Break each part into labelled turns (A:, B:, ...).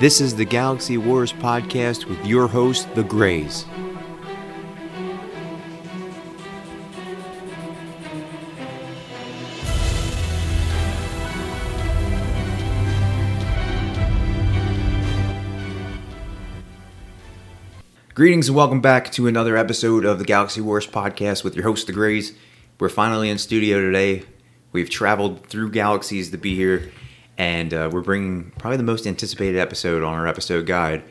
A: This is the Galaxy Wars podcast with your host, The Grays. Greetings and welcome back to another episode of the Galaxy Wars podcast with your host, The Grays. We're finally in studio today. We've traveled through galaxies to be here, and uh, we're bringing probably the most anticipated episode on our episode guide.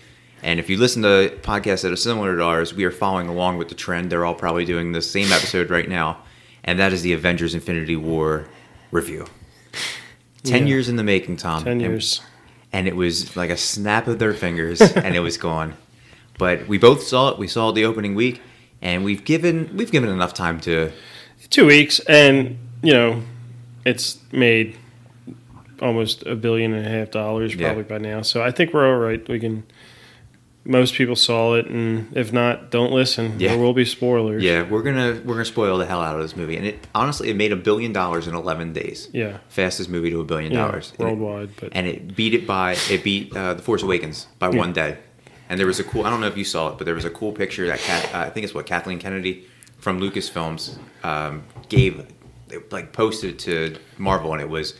A: And if you listen to podcasts that are similar to ours, we are following along with the trend. They're all probably doing the same episode right now, and that is the Avengers Infinity War review. 10
B: Yeah.
A: years in the making, Tom.
B: 10
A: and-
B: years.
A: and it was like a snap of their fingers and it was gone but we both saw it we saw it the opening week and we've given we've given enough time to
B: Two weeks, and, you know, it's made almost a billion and a half dollars
A: Yeah.
B: probably by now. So I think we're all right. We can. Most people saw it, and if not, don't listen.
A: Yeah.
B: There will be spoilers.
A: yeah we're gonna we're gonna spoil the hell out of this movie and it honestly it made a billion dollars in 11 days
B: Yeah.
A: fastest movie to a billion
B: Yeah,
A: dollars And it-
B: worldwide, but
A: and it beat it by it beat uh, the force awakens by
B: Yeah.
A: one day and there was a cool i don't know if you saw it but there was a cool picture that Kat, uh, i think it's what kathleen kennedy from lucasfilms um, gave like posted to marvel and it was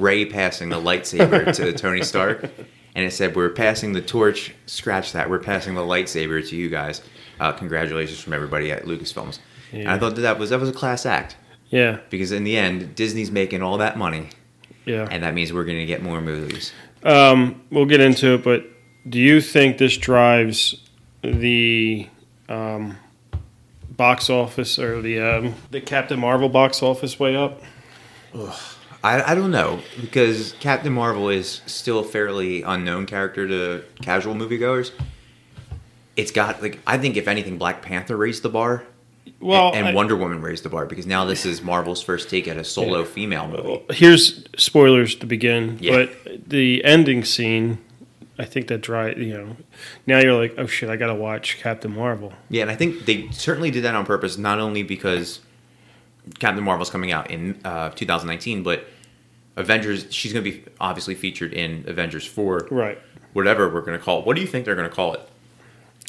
A: ray passing the lightsaber to tony stark and it said we're passing the torch. Scratch that. We're passing the lightsaber to you guys. Uh, congratulations from everybody at lucasfilms. And i thought that, that was that was a class act.
B: Yeah,
A: because in the end disney's making all that money.
B: Yeah.
A: and that means we're going to get more movies.
B: Um, we'll get into it, but do you think this drives the um, box office or the um, the Captain Marvel box office way up?
A: I, I don't know because Captain Marvel is still a fairly unknown character to casual moviegoers. It's got like I think if anything, Black Panther raised the bar,
B: Well,
A: and
B: I-
A: Wonder Woman raised the bar because now this is Marvel's first take at a solo
B: Yeah.
A: female movie.
B: Here's spoilers to begin,
A: Yeah.
B: but the ending scene, I think that dry. You know, now you're like, oh shit, I gotta watch Captain Marvel.
A: Yeah, and I think they certainly did that on purpose, not only because Captain Marvel's coming out in uh, 2019, but Avengers. She's going to be obviously featured in Avengers 4,
B: Right.
A: whatever we're going to call it. What do you think they're going to call it?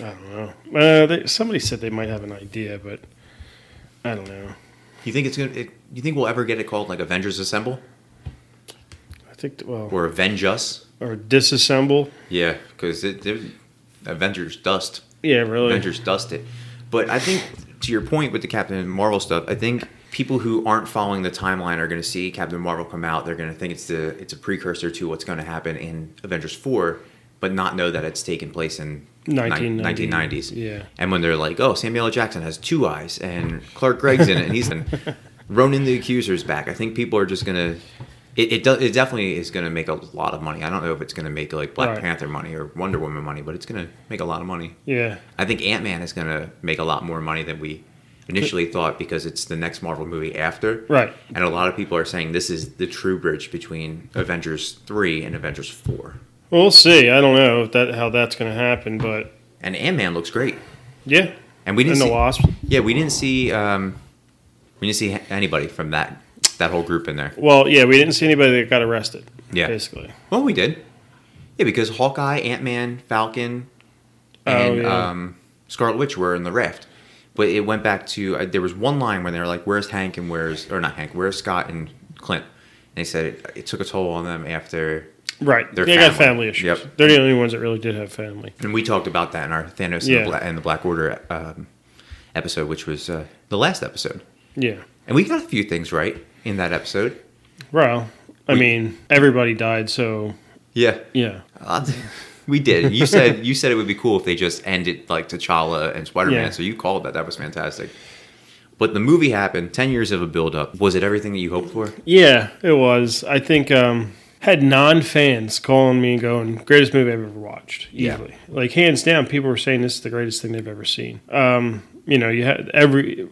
B: I don't know. Uh, they, somebody said they might have an idea, but I don't know.
A: You think it's going to? You think we'll ever get it called like Avengers Assemble
B: I think well,
A: or Avenge Us?
B: or disassemble.
A: Yeah, because it, it- Avengers dust.
B: Yeah, really.
A: Avengers dust it. But I think to your point with the Captain Marvel stuff, I think people who aren't following the timeline are going to see Captain Marvel come out. They're going to think it's the it's a precursor to what's going to happen in Avengers four, but not know that it's taken place in
B: 1990.
A: 1990s.
B: Yeah.
A: And when they're like, "Oh, Samuel L. Jackson has two eyes, and Clark Gregg's in it, and he's in Ronan the Accuser's back," I think people are just going to. It, it does. It definitely is going to make a lot of money. I don't know if it's going to make like Black
B: Right.
A: Panther money or Wonder Woman money, but it's going to make a lot of money.
B: Yeah.
A: I think Ant Man is going to make a lot more money than we initially thought because it's the next Marvel movie after.
B: Right.
A: And a lot of people are saying this is the true bridge between Avengers 3 and Avengers 4.
B: Well, we'll see. I don't know if that how that's going to happen, but
A: And Ant Man looks great.
B: yeah.
A: And we didn't
B: And the
A: see,
B: Wasp.
A: Yeah, we didn't see um, we didn't see anybody from that that whole group in there.
B: Well, yeah, we didn't see anybody that got arrested.
A: Yeah.
B: Basically.
A: Well, we did. Yeah, because Hawkeye, Ant Man, Falcon,
B: Oh,
A: and
B: yeah.
A: um, Scarlet Witch were in the raft. But it went back to uh, there was one line where they were like, "Where's Hank and where's or not Hank? Where's Scott and Clint?" And they said it, it took a toll on them after.
B: Right. They got
A: family.
B: family issues.
A: Yep.
B: They're the only ones that really did have family.
A: And we talked about that in our Thanos and, the, Bla- and the Black Order um, episode, which was uh, the last episode.
B: Yeah.
A: And we got a few things right in that episode.
B: Well, I
A: We-
B: mean, everybody died, so
A: Yeah,
B: yeah.
A: We did. You said you said it would be cool if they just ended like T'Challa and Spider Man.
B: Yeah.
A: So you called that. That was fantastic. But the movie happened. Ten years of a build up. Was it everything that you hoped for?
B: Yeah, it was. I think um had non fans calling me and going, greatest movie I've ever watched.
A: Yeah.
B: Like hands down, people were saying this is the greatest thing they've ever seen. Um, you know, you had every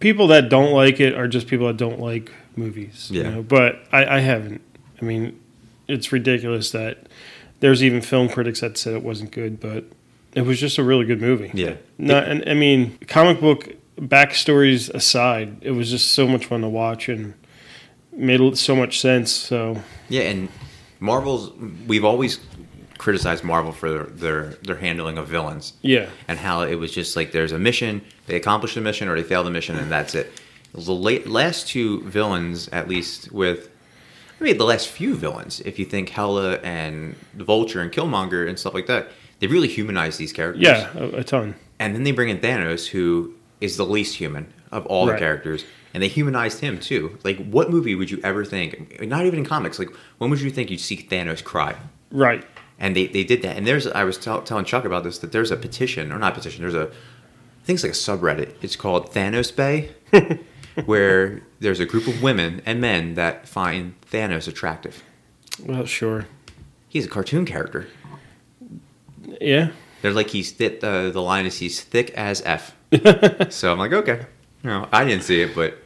B: people that don't like it are just people that don't like movies.
A: Yeah.
B: You know? But I, I haven't. I mean, it's ridiculous that there's even film critics that said it wasn't good, but it was just a really good movie.
A: Yeah.
B: Not, and I mean, comic book backstories aside, it was just so much fun to watch and made so much sense. So
A: Yeah, and Marvel's we've always criticized Marvel for their, their their handling of villains
B: Yeah.
A: and how it was just like there's a mission, they accomplish the mission or they fail the mission, and that's it. The late, last two villains, at least with, I mean, the last few villains, if you think Hela and the Vulture and Killmonger and stuff like that, they really humanize these characters.
B: Yeah, a, a ton.
A: And then they bring in Thanos, who is the least human of all the characters, and they humanized him too. Like, what movie would you ever think? Not even in comics. Like, when would you think you'd see Thanos cry?
B: Right.
A: and they, they did that. And there's I was tell, telling Chuck about this that there's a petition or not petition. There's a I think it's like a subreddit. It's called Thanos Bay, where there's a group of women and men that find Thanos attractive.
B: Well, sure.
A: He's a cartoon character.
B: Yeah.
A: They're like he's thick. Uh, the line is he's thick as f. so I'm like okay. You know, I didn't see it, but.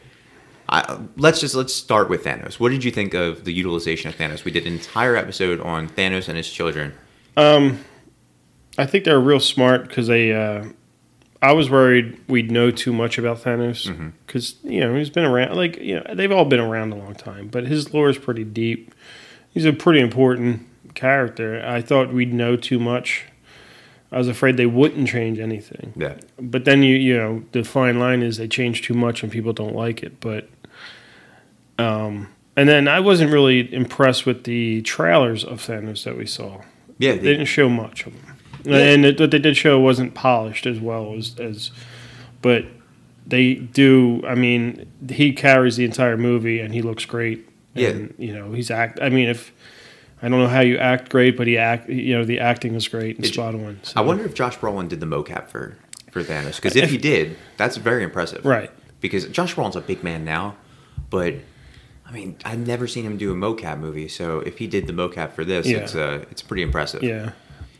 A: I, let's just let's start with Thanos. What did you think of the utilization of Thanos? We did an entire episode on Thanos and his children.
B: Um, I think they're real smart because they. Uh, I was worried we'd know too much about Thanos
A: Mm-hmm.
B: because you know he's been around. Like you know they've all been around a long time, but his lore is pretty deep. He's a pretty important character. I thought we'd know too much. I was afraid they wouldn't change anything.
A: Yeah,
B: But then you you know the fine line is they change too much and people don't like it. But um, and then I wasn't really impressed with the trailers of Thanos that we saw.
A: yeah.
B: They didn't show much of them,
A: Yeah.
B: and it, what they did show wasn't polished as well as as. But they do. I mean, he carries the entire movie, and he looks great.
A: Yeah.
B: And, you know, he's act. I mean, if I don't know how you act great, but he act. You know, the acting is great and
A: It-
B: spot on. So.
A: I wonder if Josh Brolin did the mocap for for Thanos because if he did, that's very impressive.
B: Right.
A: Because Josh Brolin's a big man now, but I mean, I've never seen him do a mocap movie. So if he did the mocap for this,
B: Yeah.
A: it's uh, it's pretty impressive.
B: Yeah,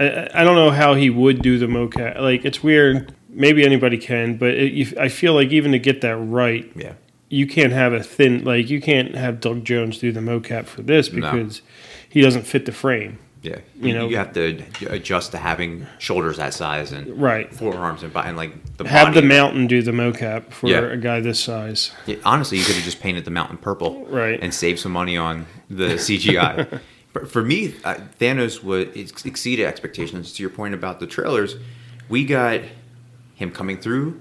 B: I- I, don't know how he would do the mocap. Like it's weird. Maybe anybody can, but it, you, I feel like even to get that right,
A: Yeah.
B: you can't have a thin like you can't have Doug Jones do the mocap for this
A: No.
B: because he doesn't fit the frame.
A: Yeah.
B: You
A: You,
B: know-
A: you have to adjust to having shoulders that size and
B: Right.
A: forearms and, and like the
B: Have the mountain do the mocap for
A: Yeah.
B: a guy this size.
A: Yeah, honestly, you could have just painted the mountain purple,
B: Right.
A: and saved some money on the CGI. But for me, uh, Thanos would exceeded expectations. To your point about the trailers, we got him coming through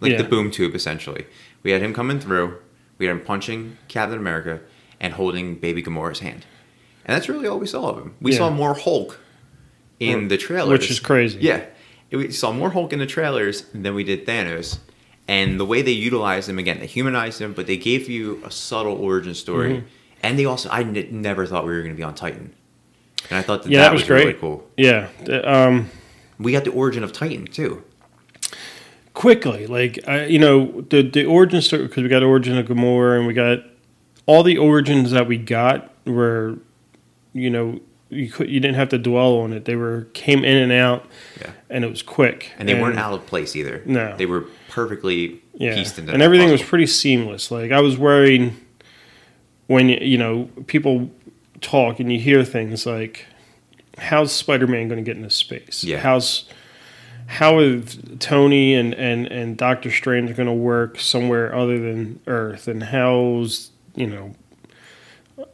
A: like
B: Yeah.
A: the boom tube. Essentially, we had him coming through. We had him punching Captain America and holding Baby Gamora's hand, and that's really all we saw of him. We
B: Yeah.
A: saw more Hulk in the trailers,
B: Which is crazy.
A: Yeah, we saw more Hulk in the trailers than we did Thanos. And the way they utilized him again, they humanized him, but they gave you a subtle origin story.
B: Mm-hmm.
A: And they also, I n- never thought we were going to be on Titan, and I thought that
B: Yeah,
A: that,
B: that was
A: was, really cool.
B: Yeah. Um,
A: We got the origin of Titan too.
B: quickly, like I, you know, the the origin story because we got origin of Gamora and we got all the origins that we got were, you know, you could you didn't have to dwell on it. They were came in and out,
A: Yeah.
B: and it was quick.
A: And they weren't out of place either.
B: No.
A: they were perfectly
B: yeah,
A: pieced into
B: and everything was pretty seamless. Like I was worried when you know people talk and you hear things like, "How's Spider Man going to get into space?
A: Yeah.
B: How's how is Tony and and and Doctor Strange going to work somewhere other than Earth? And how's you know."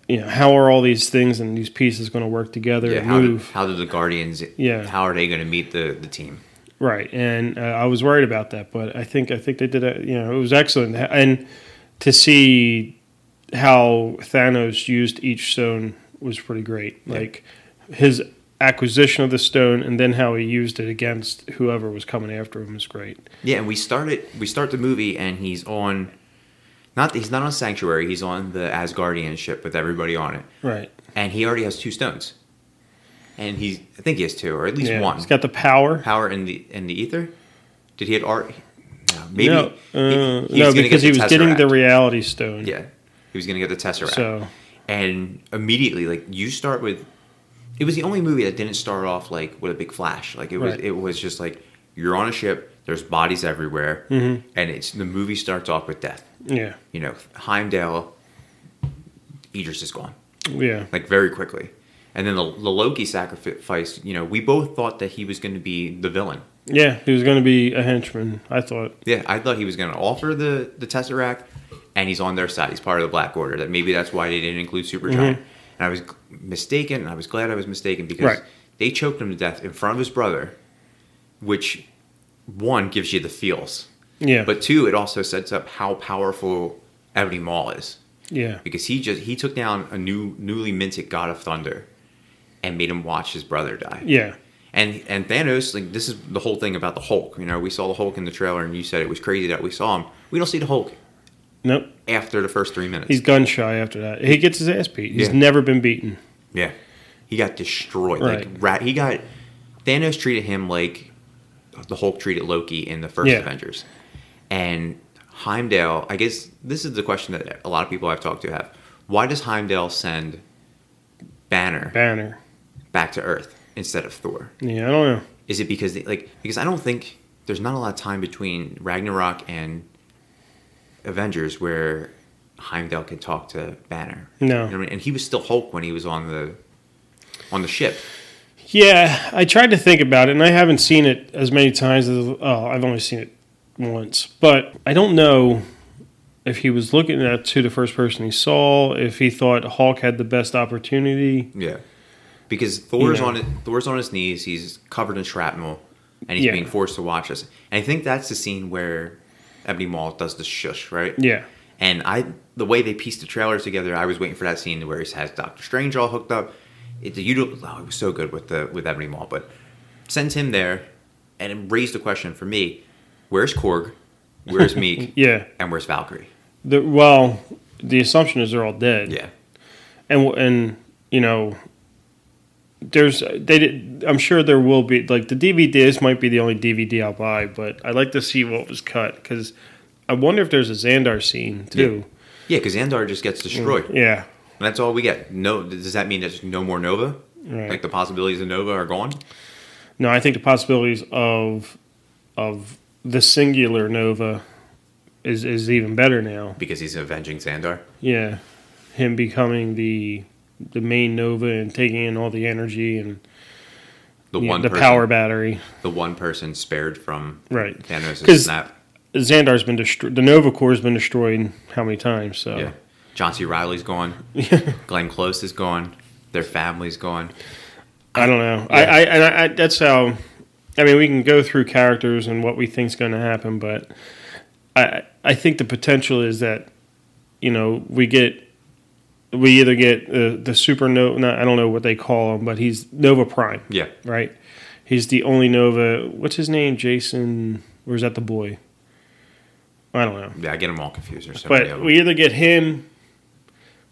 B: You know, how are all these things and these pieces going to work together
A: Yeah, how,
B: move?
A: did, how did the Guardians?
B: Yeah.
A: how are they going to meet the the team?
B: Right, and uh, I was worried about that, but I think I think they did it. You know, it was excellent, and to see how Thanos used each stone was pretty great.
A: Yeah.
B: Like his acquisition of the stone, and then how he used it against whoever was coming after him was great.
A: Yeah, and we started we start the movie and he's on not he's not on Sanctuary, he's on the Asgardian ship with everybody on it.
B: Right,
A: And he already has two stones. And he's I think he has two, or at least
B: yeah,
A: one.
B: he's got the power.
A: Power in the in the Aether? Did he have art? No, maybe
B: no, uh,
A: he
B: no, because he was getting the reality stone.
A: Yeah. He was gonna get the Tesseract.
B: So
A: and immediately like you start with it was the only movie that didn't start off like with a big flash like it was
B: Right.
A: it was just like you're on a ship there's bodies everywhere
B: Mhm.
A: and it's the movie starts off with death
B: yeah,
A: you know heimdall idris is gone
B: yeah,
A: like very quickly and then the, the loki sacrifice you know we both thought that he was going to be the villain
B: yeah. He was going to be a henchman. I thought.
A: yeah i thought he was going to offer the the tesseract and he's on their side he's part of the black order that maybe that's why they didn't include supergiant
B: Mhm.
A: and i was mistaken and i was glad i was mistaken because
B: Right.
A: they choked him to death in front of his brother, which one gives you the feels,
B: Yeah.
A: but two, it also sets up how powerful Ebony Maw is
B: yeah.
A: because he just he took down a new newly minted God of Thunder, and made him watch his brother die.
B: Yeah.
A: And and Thanos, like this is the whole thing about the Hulk. You know, we saw the Hulk in the trailer, and you said it was crazy that we saw him. We don't see the Hulk
B: Nope.
A: after the first three minutes.
B: He's gun shy after that. He gets his ass beat. He's
A: Yeah.
B: never been beaten.
A: yeah, he got destroyed.
B: Right.
A: Like rat, he got Thanos treated him like the Hulk treated Loki in the first
B: Yeah.
A: Avengers, and Heimdall. I guess this is the question that a lot of people I've talked to have. Why does Heimdall send Banner
B: Banner.
A: back to Earth instead of Thor?
B: Yeah, I don't know.
A: Is it because they, like because I don't think there's not a lot of time between Ragnarok and Avengers where Heimdall could talk to Banner.
B: No.
A: You know I mean? and he was still Hulk when he was on the on the ship.
B: Yeah, I tried to think about it, and I haven't seen it as many times as oh, I've only seen it once. But I don't know if he was looking at to the first person he saw, if he thought Hulk had the best opportunity.
A: Yeah, because Thor's
B: know.
A: on it. Thor's on his knees. He's covered in shrapnel, and he's
B: Yeah.
A: being forced to watch us. And I think that's the scene where Ebony Maw does the shush, right?
B: Yeah,
A: And I, the way they pieced the trailers together, I was waiting for that scene where he has Doctor Strange all hooked up. It, the, you oh, it was so good with the with Ebony Maw, but sends him there, and it raised the question for me: Where's Korg? Where's Miek?
B: yeah.
A: And where's Valkyrie?
B: The, well, the assumption is they're all dead.
A: Yeah,
B: and and you know there's they did, I'm sure there will be like the DVD this might be the only DVD I'll buy but I'd like to see what was cut because I wonder if there's a Xandar scene too
A: yeah, because Xandar just gets destroyed.
B: Mm, yeah
A: And that's all we get. No, does that mean there's no more Nova?
B: Right.
A: Like the possibilities of Nova are gone?
B: no I think the possibilities of of the singular Nova is is even better now
A: Because he's avenging Xandar.
B: yeah him becoming the the main Nova and taking in all the energy and
A: The
B: you know,
A: one
B: the
A: person,
B: power battery
A: the one person spared from
B: Right.
A: Thanos' snap.
B: Xandar's been destroyed. The Nova Corps has been destroyed how many times? So
A: Yeah. John C. Reilly's gone. Glenn Close is gone. Their family's gone.
B: I don't know. I, I and I, I that's how. I mean, we can go through characters and what we think's going to happen, but I I think the potential is that you know we get we either get uh, the supernova. Not, I don't know what they call him, but he's Nova Prime,
A: Yeah.
B: right? He's the only Nova. What's his name? Jason. Or is that the boy? I don't know.
A: Yeah, I get them all confused. There's so many of
B: But we either get him,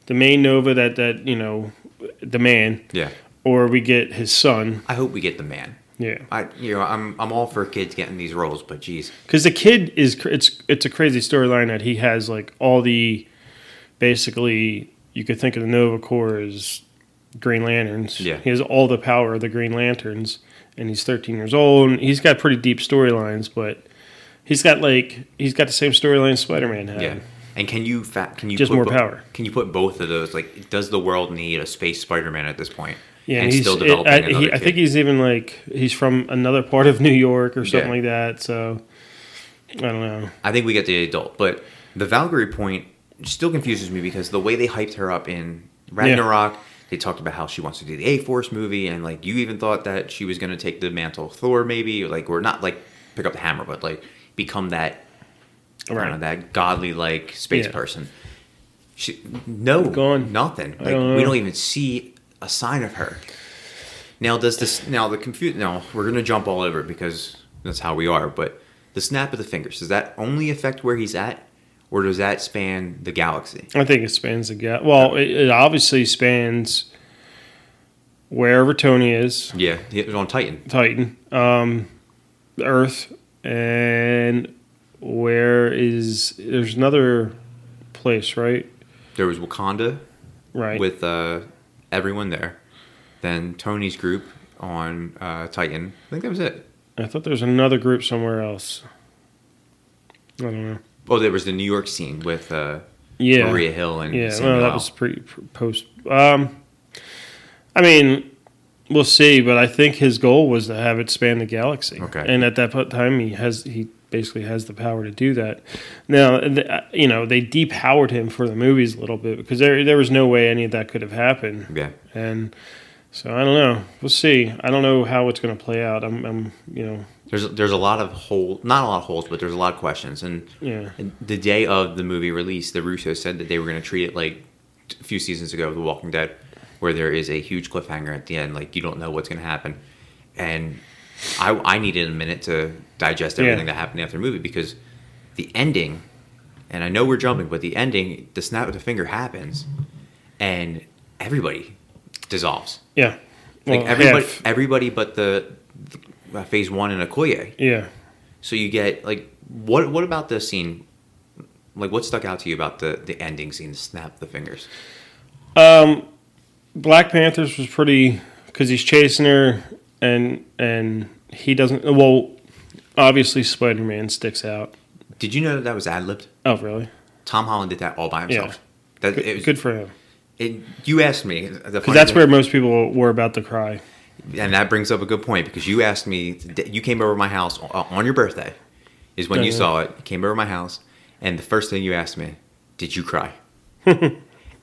B: the main Nova that that you know, the man,
A: yeah.
B: or we get his son.
A: I hope we get the man.
B: Yeah,
A: I you know, I'm I'm all for kids getting these roles, but geez.
B: because the kid is it's it's a crazy storyline that he has like all the basically you could think of the Nova Corps as Green Lanterns.
A: Yeah.
B: he has all the power of the Green Lanterns, and he's 13 years old. And he's got pretty deep storylines, but he's got like he's got the same storyline Spider Man had.
A: Yeah. And can you fa- can you
B: Just
A: put
B: more
A: bo-
B: power.
A: Can you put both of those? Like, does the world need a space Spider-Man at this point?
B: Yeah,
A: and
B: he's
A: still
B: it-
A: developing
B: I, he, I think he's even like he's from another part of New York or something
A: Yeah.
B: like that. So I don't know.
A: I think we get the adult, but the Valkyrie point still confuses me because the way they hyped her up in Ragnarok, they talked about how she wants to do the A Force movie, and like you even thought that she was going to take the mantle of Thor, maybe, or like or not like pick up the hammer, but like become that I don't know, that godly like space
B: Yeah.
A: person. She no
B: Gone.
A: nothing. Like
B: don't
A: we don't even see a sign of her. Now does this now the confuse now we're gonna jump all over because that's how we are, but the snap of the fingers, does that only affect where he's at? Or does that span the galaxy?
B: I think it spans the gap. Well, it, it obviously spans wherever Tony is,
A: Yeah, he was on Titan.
B: Titan, um, Earth, and where is there's another place, right?
A: There was Wakanda
B: Right.
A: with uh, everyone there. Then Tony's group on uh, Titan. I think that was it.
B: I thought there was another group somewhere else. I don't know.
A: Oh, there was the New York scene with uh,
B: Yeah.
A: Maria Hill and
B: Yeah,
A: Samuel
B: no, that was pre, pre post. Um, I mean, we'll see, but I think his goal was to have it span the galaxy.
A: Okay.
B: and at that time, he has he basically has the power to do that. Now, uh, you know, they depowered him for the movies a little bit because there there was no way any of that could have happened,
A: Yeah.
B: and So I don't know. We'll see. I don't know how it's going to play out. I'm, I'm, you know,
A: There's there's a lot of hole, not a lot of holes, but there's a lot of questions. And
B: yeah,
A: the day of the movie release, the Russo said that they were going to treat it like a few seasons ago, The Walking Dead, where there is a huge cliffhanger at the end, like you don't know what's going to happen. And I I needed a minute to digest everything
B: Yeah.
A: that happened after the movie because the ending, and I know we're jumping, but the ending, the snap of the finger happens, and everybody dissolves.
B: yeah.
A: Like
B: Well,
A: everybody,
B: half.
A: everybody but the, the phase one and Okoye.
B: Yeah.
A: So you get like what what about the scene? Like what stuck out to you about the the ending scene, snap the fingers?
B: Um, Black Panthers was pretty because he's chasing her and and he doesn't. Well, obviously Spider Man sticks out.
A: Did you know that that was ad libbed?
B: Oh, really?
A: Tom Holland did that all by himself.
B: Yeah.
A: That
B: Good,
A: it was,
B: good for him.
A: It, you asked me
B: Because that's where most people were about to cry.
A: And that brings up a good point because you asked me. You came over to my house on your birthday, is when you saw it. You came over to my house, and the first thing you asked me, "Did you cry?"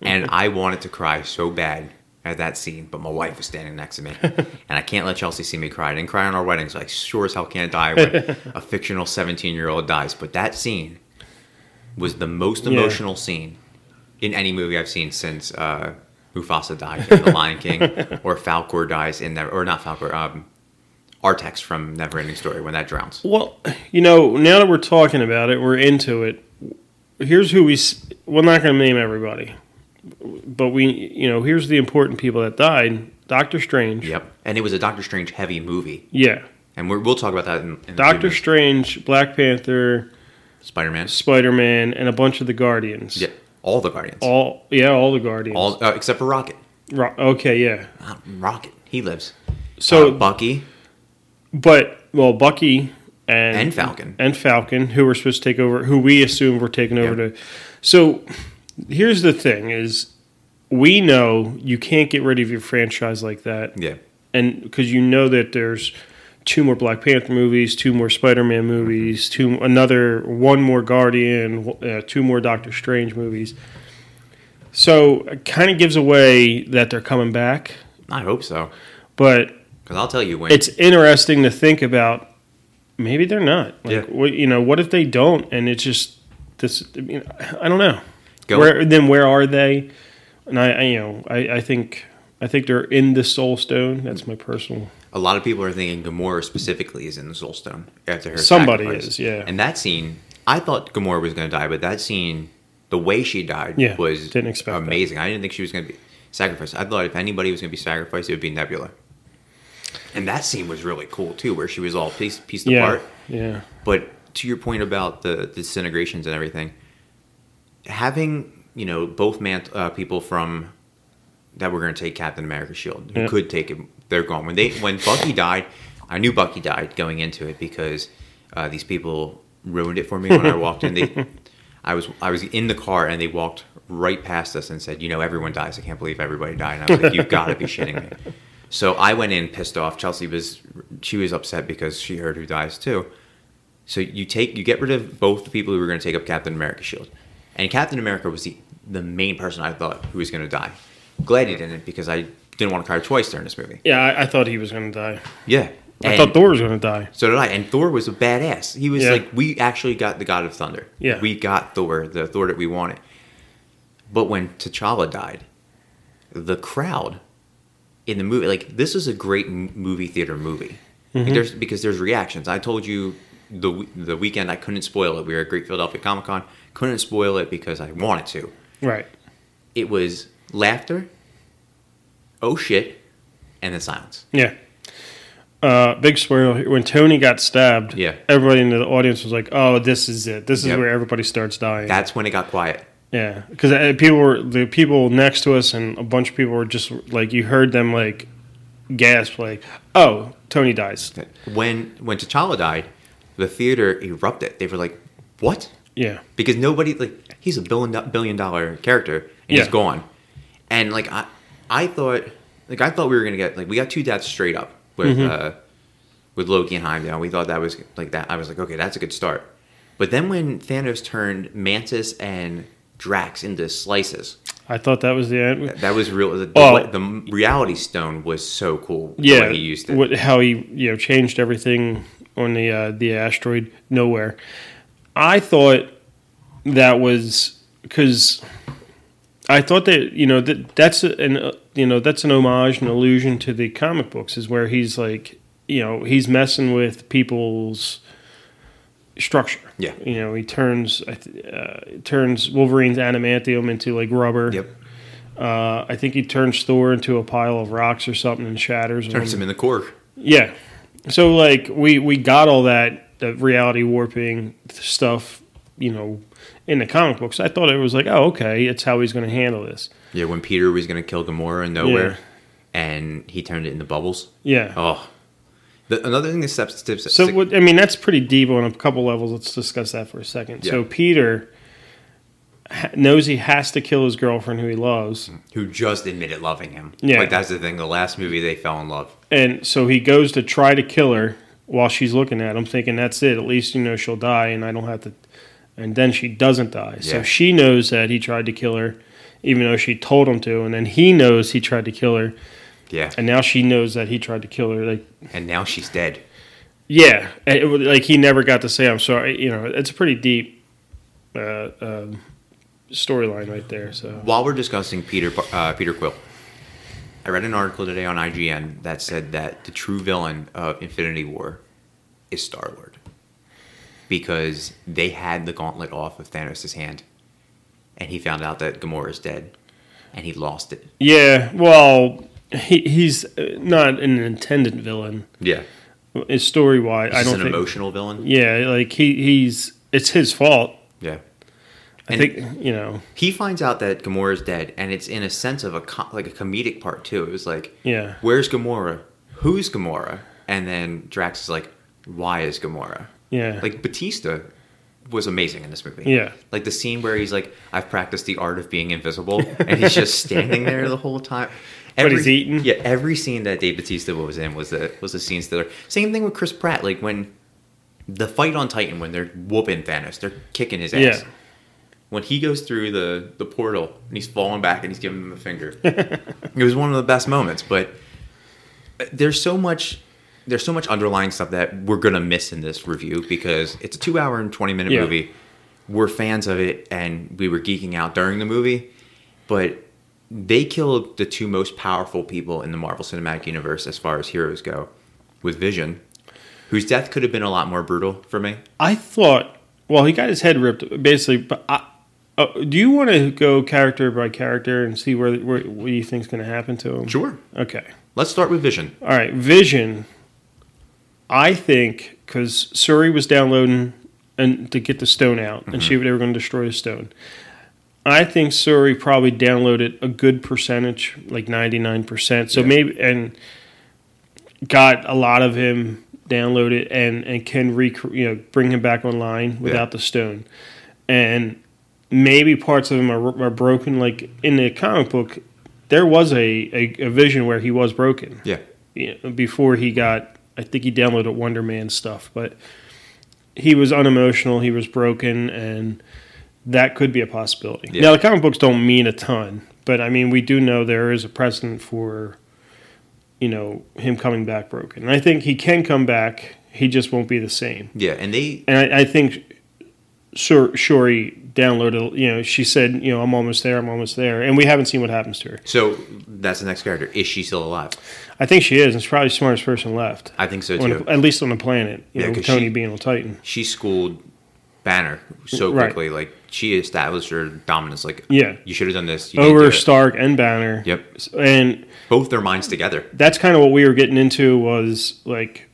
A: and I wanted to cry so bad at that scene, but my wife was standing next to me, and I can't let Chelsea see me cry. I didn't cry on our wedding, so I sure as hell can't die when a fictional seventeen-year-old dies. But that scene was the most
B: Yeah.
A: emotional scene in any movie I've seen since uh, Mufasa died in The Lion King, or Falkor dies in Never, or not Falkor, um, Artax from Neverending Story when that drowns.
B: Well, you know, now that we're talking about it, we're into it. Here's who we. We're not going to name everybody, but we, you know, here's the important people that died. Doctor Strange.
A: Yep, and it was a Doctor Strange heavy movie,
B: Yeah.
A: and we're, we'll talk about that in, in
B: Doctor. Strange, Black Panther,
A: Spider Man.
B: Spider Man, and a bunch of the Guardians.
A: Yeah, all the Guardians, all,
B: All yeah, all the Guardians.
A: uh, except for Rocket.
B: Ro- okay, yeah.
A: Uh, Rocket, he lives.
B: So,
A: Uh, Bucky,
B: but well, Bucky and
A: And Falcon.
B: and Falcon, who were supposed to take over, who we assumed were taking over
A: Yeah.
B: to. So, here's the thing: is we know you can't get rid of your franchise like that,
A: yeah,
B: and because you know that there's two more Black Panther movies, two more Spider-Man movies, two another one more Guardian, uh, two more Doctor Strange movies. So it kind of gives away that they're coming back,
A: I hope so.
B: but
A: Because I'll tell you when.
B: it's interesting to think about. Maybe they're not. Like,
A: Yeah.
B: what, you know, what if they don't? And it's just this. I, mean, I don't know.
A: Go-
B: Where then? Where are they? And I, I you know, I, I think I think they're in the Soul Stone. That's my personal.
A: A lot of people are thinking Gamora specifically is in the Soul Stone after her.
B: Somebody
A: sacrifice.
B: is, yeah.
A: And that scene, I thought Gamora was going to die, but that scene, the way she died,
B: Yeah,
A: was
B: didn't expect that.
A: amazing. I didn't think she was going to be sacrificed. I thought if anybody was going to be sacrificed, it would be Nebula. And that scene was really cool too, where she was all pieced, pieced
B: Yeah,
A: apart.
B: yeah,
A: But to your point about the disintegrations and everything, having you know both man uh, people from that were going to take Captain America's shield who
B: Yeah.
A: could take it, they're gone. When they when Bucky died, I knew Bucky died going into it because uh, these people ruined it for me when I walked in. They, I was I was in the car and they walked right past us and said, "You know, everyone dies. I can't believe everybody died." And I was like, "You've got to be shitting me." So I went in pissed off. Chelsea was she was upset because she heard who dies too. So you take you get rid of both the people who were going to take up Captain America's shield, and Captain America was the the main person I thought who was going to die. Glad he didn't because I didn't want to cry twice during this movie.
B: yeah. I, I thought he was going to die.
A: Yeah,
B: I thought Thor was going to die.
A: So did I. And Thor was a badass. He was
B: Yeah.
A: like we actually got the God of Thunder.
B: Yeah.
A: we got Thor, the Thor that we wanted. But when T'Challa died, the crowd in the movie, like this is a great movie theater movie. Like, mm-hmm. there's because there's reactions. I told you the the weekend I couldn't spoil it. We were at Great Philadelphia Comic Con. Couldn't spoil it because I wanted to.
B: Right.
A: It was laughter, oh shit, and then silence.
B: Yeah. Uh, big spoiler: when Tony got stabbed,
A: Yeah.
B: everybody in the audience was like, "Oh, this is it. This is
A: Yep.
B: where everybody starts dying."
A: That's when it got quiet.
B: Yeah, because people were the people next to us, and a bunch of people were just like you heard them like gasp, like, "Oh, Tony dies."
A: When when T'Challa died, the theater erupted. They were like, "What?"
B: Yeah,
A: Because nobody like he's a billion billion dollar character and
B: Yeah.
A: he's gone. And like I I thought like I thought we were gonna get like we got two deaths straight up with
B: Mm-hmm.
A: uh with Loki and Heimdall. We thought that was like that. I was like, okay, that's a good start. But then when Thanos turned Mantis and Drax into slices,
B: I thought that was the end.
A: That was real. The, the,
B: Oh.
A: the reality stone was so cool.
B: yeah,
A: he used it.
B: What, how he you know changed everything on the uh, the asteroid Knowhere. I thought that was because I thought that you know that that's an uh, you know that's an homage, an allusion to the comic books, is where he's like you know he's messing with people's structure.
A: Yeah.
B: you know he turns uh, turns Wolverine's adamantium into like rubber.
A: Yep.
B: Uh, I think he turns Thor into a pile of rocks or something and shatters
A: Turns
B: him.
A: him in the core.
B: Yeah. So like we we got all that the reality warping stuff, you know, in the comic books. I thought it was like, oh, okay, it's how he's going to handle this.
A: Yeah, when Peter was going to kill Gamora in Knowhere,
B: Yeah.
A: and he turned it into bubbles.
B: Yeah.
A: Oh, the, another thing that steps steps.
B: So what, I mean, that's pretty deep on a couple levels. Let's discuss that for a second. So Peter knows he has to kill his girlfriend who he loves, mm-hmm.
A: who just admitted loving him.
B: Yeah.
A: like that's the thing. The last movie they fell in love.
B: and so he goes to try to kill her while she's looking at him, thinking that's it. At least you know she'll die, and I don't have to. And then she doesn't die. So
A: Yeah.
B: she knows that he tried to kill her, even though she told him to. And then he knows he tried to kill her,
A: Yeah,
B: and now she knows that he tried to kill her. Like,
A: and now she's dead.
B: yeah, it, like he never got to say I'm sorry. You know, it's a pretty deep uh, um, storyline right there. So
A: While we're discussing Peter uh, Peter Quill, I read an article today on IGN that said that the true villain of Infinity War is Star Lord because they had the gauntlet off of Thanos' hand, and he found out that Gamora is dead, and he lost it.
B: yeah, well, he, he's not an intended villain.
A: Yeah,
B: His story wise, I don't
A: an
B: think.
A: emotional villain.
B: Yeah, like he he's it's his fault.
A: Yeah.
B: I
A: And-
B: think you know.
A: He finds out that Gamora is dead, and it's in a sense of a co- like a comedic part too. It was like,
B: Yeah,
A: "Where's Gamora? Who's Gamora?" And then Drax is like, "Why is Gamora?"
B: Yeah,
A: Like Bautista was amazing in this movie.
B: yeah,
A: Like the scene where he's like, "I've practiced the art of being invisible," and he's just standing there the whole time.
B: But he's eating?
A: Yeah, every scene that Dave Bautista was in was a was a scene stealer. Same thing with Chris Pratt. Like when the fight on Titan, when they're whooping Thanos, they're kicking his ass.
B: Yeah.
A: When he goes through the the portal and he's falling back and he's giving him the finger, it was one of the best moments. But uh, there's so much. There's so much underlying stuff that we're gonna miss in this review because it's a two hour and twenty minute
B: Yeah.
A: movie. We're fans of it and we were geeking out during the movie, but they killed the two most powerful people in the Marvel Cinematic Universe as far as heroes go, with Vision, whose death could have been a lot more brutal for me.
B: I thought. Well, he got his head ripped basically. But I, uh, do you want to go character by character and see where, where what you think's going to happen to him?
A: Sure.
B: Okay.
A: Let's start with Vision.
B: All right. Vision. I think because Shuri was downloading and to get the stone out, and she mm-hmm. they were going to destroy the stone. I think Shuri probably downloaded a good percentage, like ninety nine percent. So
A: Yeah.
B: maybe and got a lot of him downloaded and and can rec- you know bring him back online without the stone, and maybe parts of him are, are broken. Like in the comic book, there was a, a, a vision where he was broken
A: Yeah.
B: you know, before he got I think he downloaded Wonder Man stuff, but he was unemotional, he was broken and that could be a possibility.
A: Yeah.
B: Now the comic books don't mean a ton, but I mean we do know there is a precedent for you know him coming back broken. And I think he can come back, he just won't be the same.
A: Yeah, and they
B: And I, I think Shur- Shuri downloaded, you know, she said, you know, I'm almost there, I'm almost there. And we haven't seen what happens to her.
A: so that's the next character. Is she still alive?
B: I think she is, and she's probably the smartest person left.
A: I think so too.
B: the, at least on the planet. You
A: Yeah,
B: know, Tony
A: she-
B: being on Titan.
A: she schooled Banner so
B: Right.
A: quickly. Like she established her dominance. Like
B: Yeah.
A: you should have done this. You
B: Over. Stark and Banner.
A: Yep,
B: And
A: both their minds together.
B: that's kind of what we were getting into was like,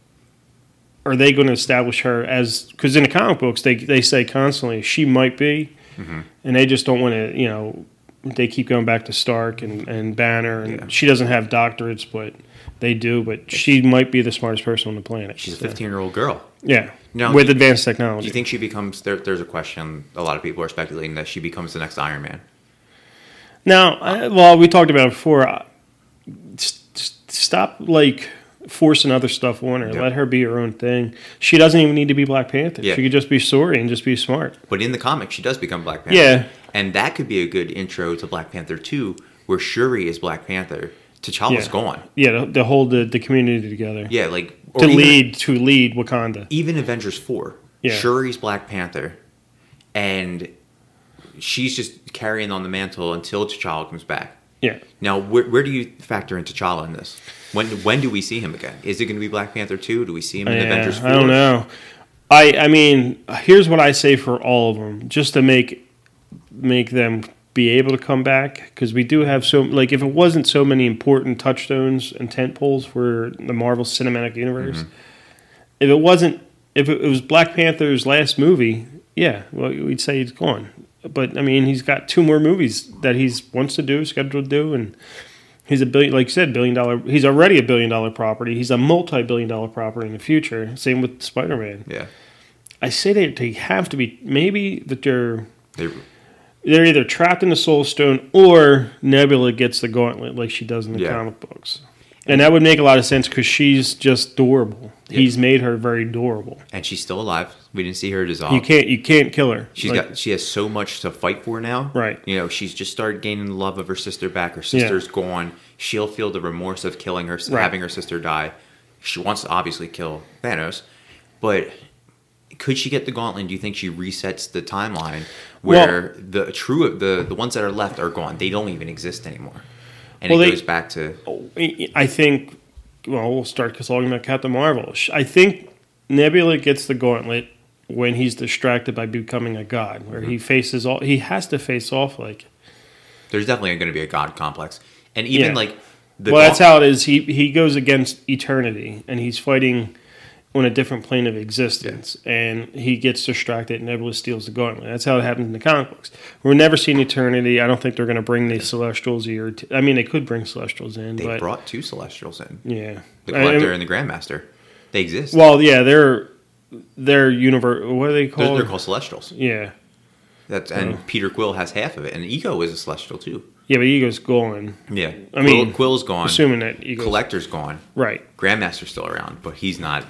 B: are they going to establish her as? Because in the comic books, they they say constantly she might be,
A: Mm-hmm.
B: and they just don't want to. You know, they keep going back to Stark and, and Banner, and
A: Yeah.
B: she doesn't have doctorates, but they do. But she might be the smartest person on the planet.
A: She's a 15 year old girl.
B: Yeah, with
A: do-
B: advanced
A: Do
B: technology.
A: you think she becomes? There, there's a question. A lot of people are speculating that she becomes the next Iron Man.
B: Now, I, well, we talked about it before. uh, s- s- Stop like forcing other stuff on her.
A: Yeah.
B: Let her be her own thing. She doesn't even need to be Black Panther.
A: Yeah.
B: She could just be Shuri and just be smart.
A: But in the comic, she does become Black Panther.
B: Yeah.
A: And that could be a good intro to Black Panther 2, where Shuri is Black Panther. T'Challa's
B: Yeah.
A: gone.
B: Yeah, to, to hold the, the community together.
A: Yeah, like
B: To
A: even-
B: lead to lead Wakanda.
A: even Avengers 4,
B: Yeah.
A: Shuri's Black Panther, and she's just carrying on the mantle until T'Challa comes back.
B: Yeah.
A: Now, where, where do you factor in T'Challa in this? When when do we see him again? Is it going to be Black Panther 2? Do we see him in
B: Yeah,
A: Avengers 4?
B: I don't know. I I mean, here's what I say for all of them, just to make make them be able to come back because we do have so like if it wasn't so many important touchstones and tent poles for the Marvel Cinematic Universe,
A: Mm-hmm.
B: if it wasn't if it was Black Panther's last movie, yeah, well we'd say he's gone. But I mean, he's got two more movies that he's wants to do, scheduled to do, and He's a billion, like you said, billion dollar. He's already a billion dollar property. He's a multi billion dollar property in the future. Same with Spider Man.
A: Yeah.
B: I say that they have to be maybe that they're
A: They,
B: they're either trapped in the Soul Stone or Nebula gets the gauntlet like she does in the
A: Yeah.
B: comic books, and that would make a lot of sense because she's just adorable. He's made her very durable,
A: and she's still alive. We didn't see her dissolve.
B: You can't you can't kill her.
A: She's
B: Like,
A: got she has so much to fight for now.
B: Right.
A: You know, she's just started gaining the love of her sister back. Her
B: Yeah.
A: sister's gone. She'll feel the remorse of killing her,
B: Right.
A: having her sister die. She wants to obviously kill Thanos, but could she get the gauntlet? Do you think she resets the timeline where the true the the ones that are left are gone? They don't even exist anymore, and
B: Well,
A: it
B: they-
A: goes back to
B: I think. Well, we'll start talking about Captain Marvel. I think Nebula gets the gauntlet when he's distracted by becoming a god, where he mm-hmm. faces all. He has to face off like.
A: there's definitely going to be a god complex, and even
B: Yeah.
A: like the
B: well, that's how it is. He he goes against eternity, and he's fighting on a different plane of existence, and he gets distracted, and Nebula steals the gauntlet. That's how it happens in the comic books. We're never seeing eternity. I don't think they're going to bring the Celestials here. I mean, they could bring Celestials in,
A: they
B: but
A: brought two Celestials in,
B: yeah,
A: the
B: I-
A: Collector and the Grandmaster. They exist.
B: Well, yeah, they're they're universe. What are they
A: They're,
B: called?
A: they're called Celestials.
B: Yeah,
A: That's and Peter Quill has half of it, and Ego is a Celestial too.
B: yeah, but Ego's gone.
A: Yeah,
B: I mean,
A: Quill, Quill's gone.
B: Assuming that Ego's
A: Collector's gone.
B: right.
A: Grandmaster's still around, but he's not.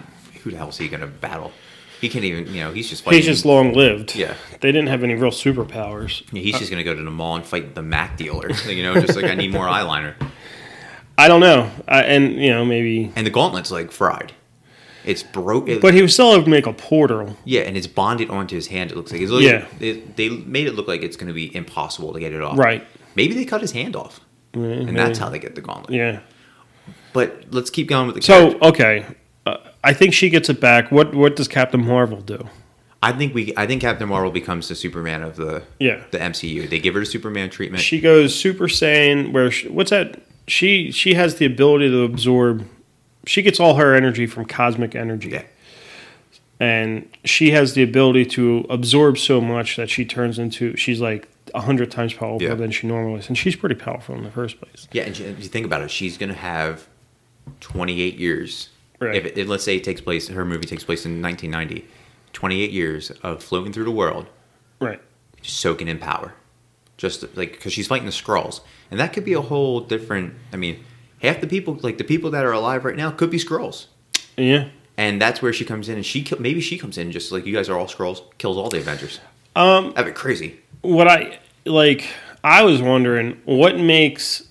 A: Who the hell is he going to battle? He can't even. You know, he's just fighting.
B: He's just long lived.
A: Yeah.
B: they didn't have any real superpowers.
A: Yeah, he's just going to go to the mall and fight the Mac dealer. you know, just like I need more eyeliner.
B: I don't know, I, and you know maybe,
A: And the gauntlet's like fried. It's broke. It,
B: but he was still able to make a portal.
A: yeah, and it's bonded onto his hand. It looks like. It's like
B: Yeah.
A: It, they made it look like it's going to be impossible to get it off.
B: Right.
A: Maybe they cut his hand off,
B: Yeah,
A: and that's how they get the gauntlet.
B: Yeah.
A: But let's keep going with the.
B: So
A: character.
B: okay, uh, I think she gets it back. What what does Captain Marvel do?
A: I think we. I think Captain Marvel becomes the Superman of the
B: Yeah.
A: the MCU. They give her the Superman treatment.
B: She goes Super Saiyan. Where she, what's that? She she has the ability to absorb. She gets all her energy from cosmic energy.
A: yeah.
B: and she has the ability to absorb so much that she turns into she's like a hundred times powerful
A: Yeah.
B: than she normally is, and she's pretty powerful in the first place.
A: Yeah, and you you think about it, she's gonna have 28 years.
B: Right.
A: If, it, let's say it takes place, her movie takes place in 1990, 28 years of floating through the world,
B: Right.
A: just soaking in power, just like because she's fighting the Skrulls, and that could be a whole different. I mean, half the people, like the people that are alive right now, could be Skrulls,
B: Yeah.
A: and that's where she comes in, and she maybe she comes in just like you guys are all Skrulls, kills all the Avengers. Um, that'd be crazy.
B: What I like, I was wondering what makes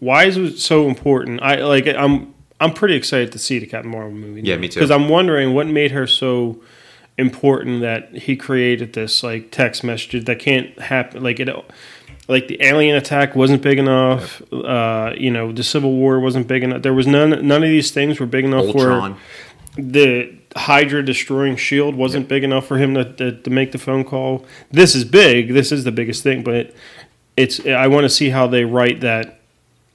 B: why is it so important. I like. I'm I'm pretty excited to see the Captain Marvel movie.
A: Yeah, me too.
B: Because I'm wondering what made her so important that he created this like text message that can't happen. Like it, like the alien attack wasn't big enough. Uh, you know, the Civil War wasn't big enough. There was none. None of these things were big enough
A: Ultron.
B: for the Hydra destroying Shield wasn't big enough for him to, to to make the phone call. This is big. This is the biggest thing, but it's. I want to see how they write that.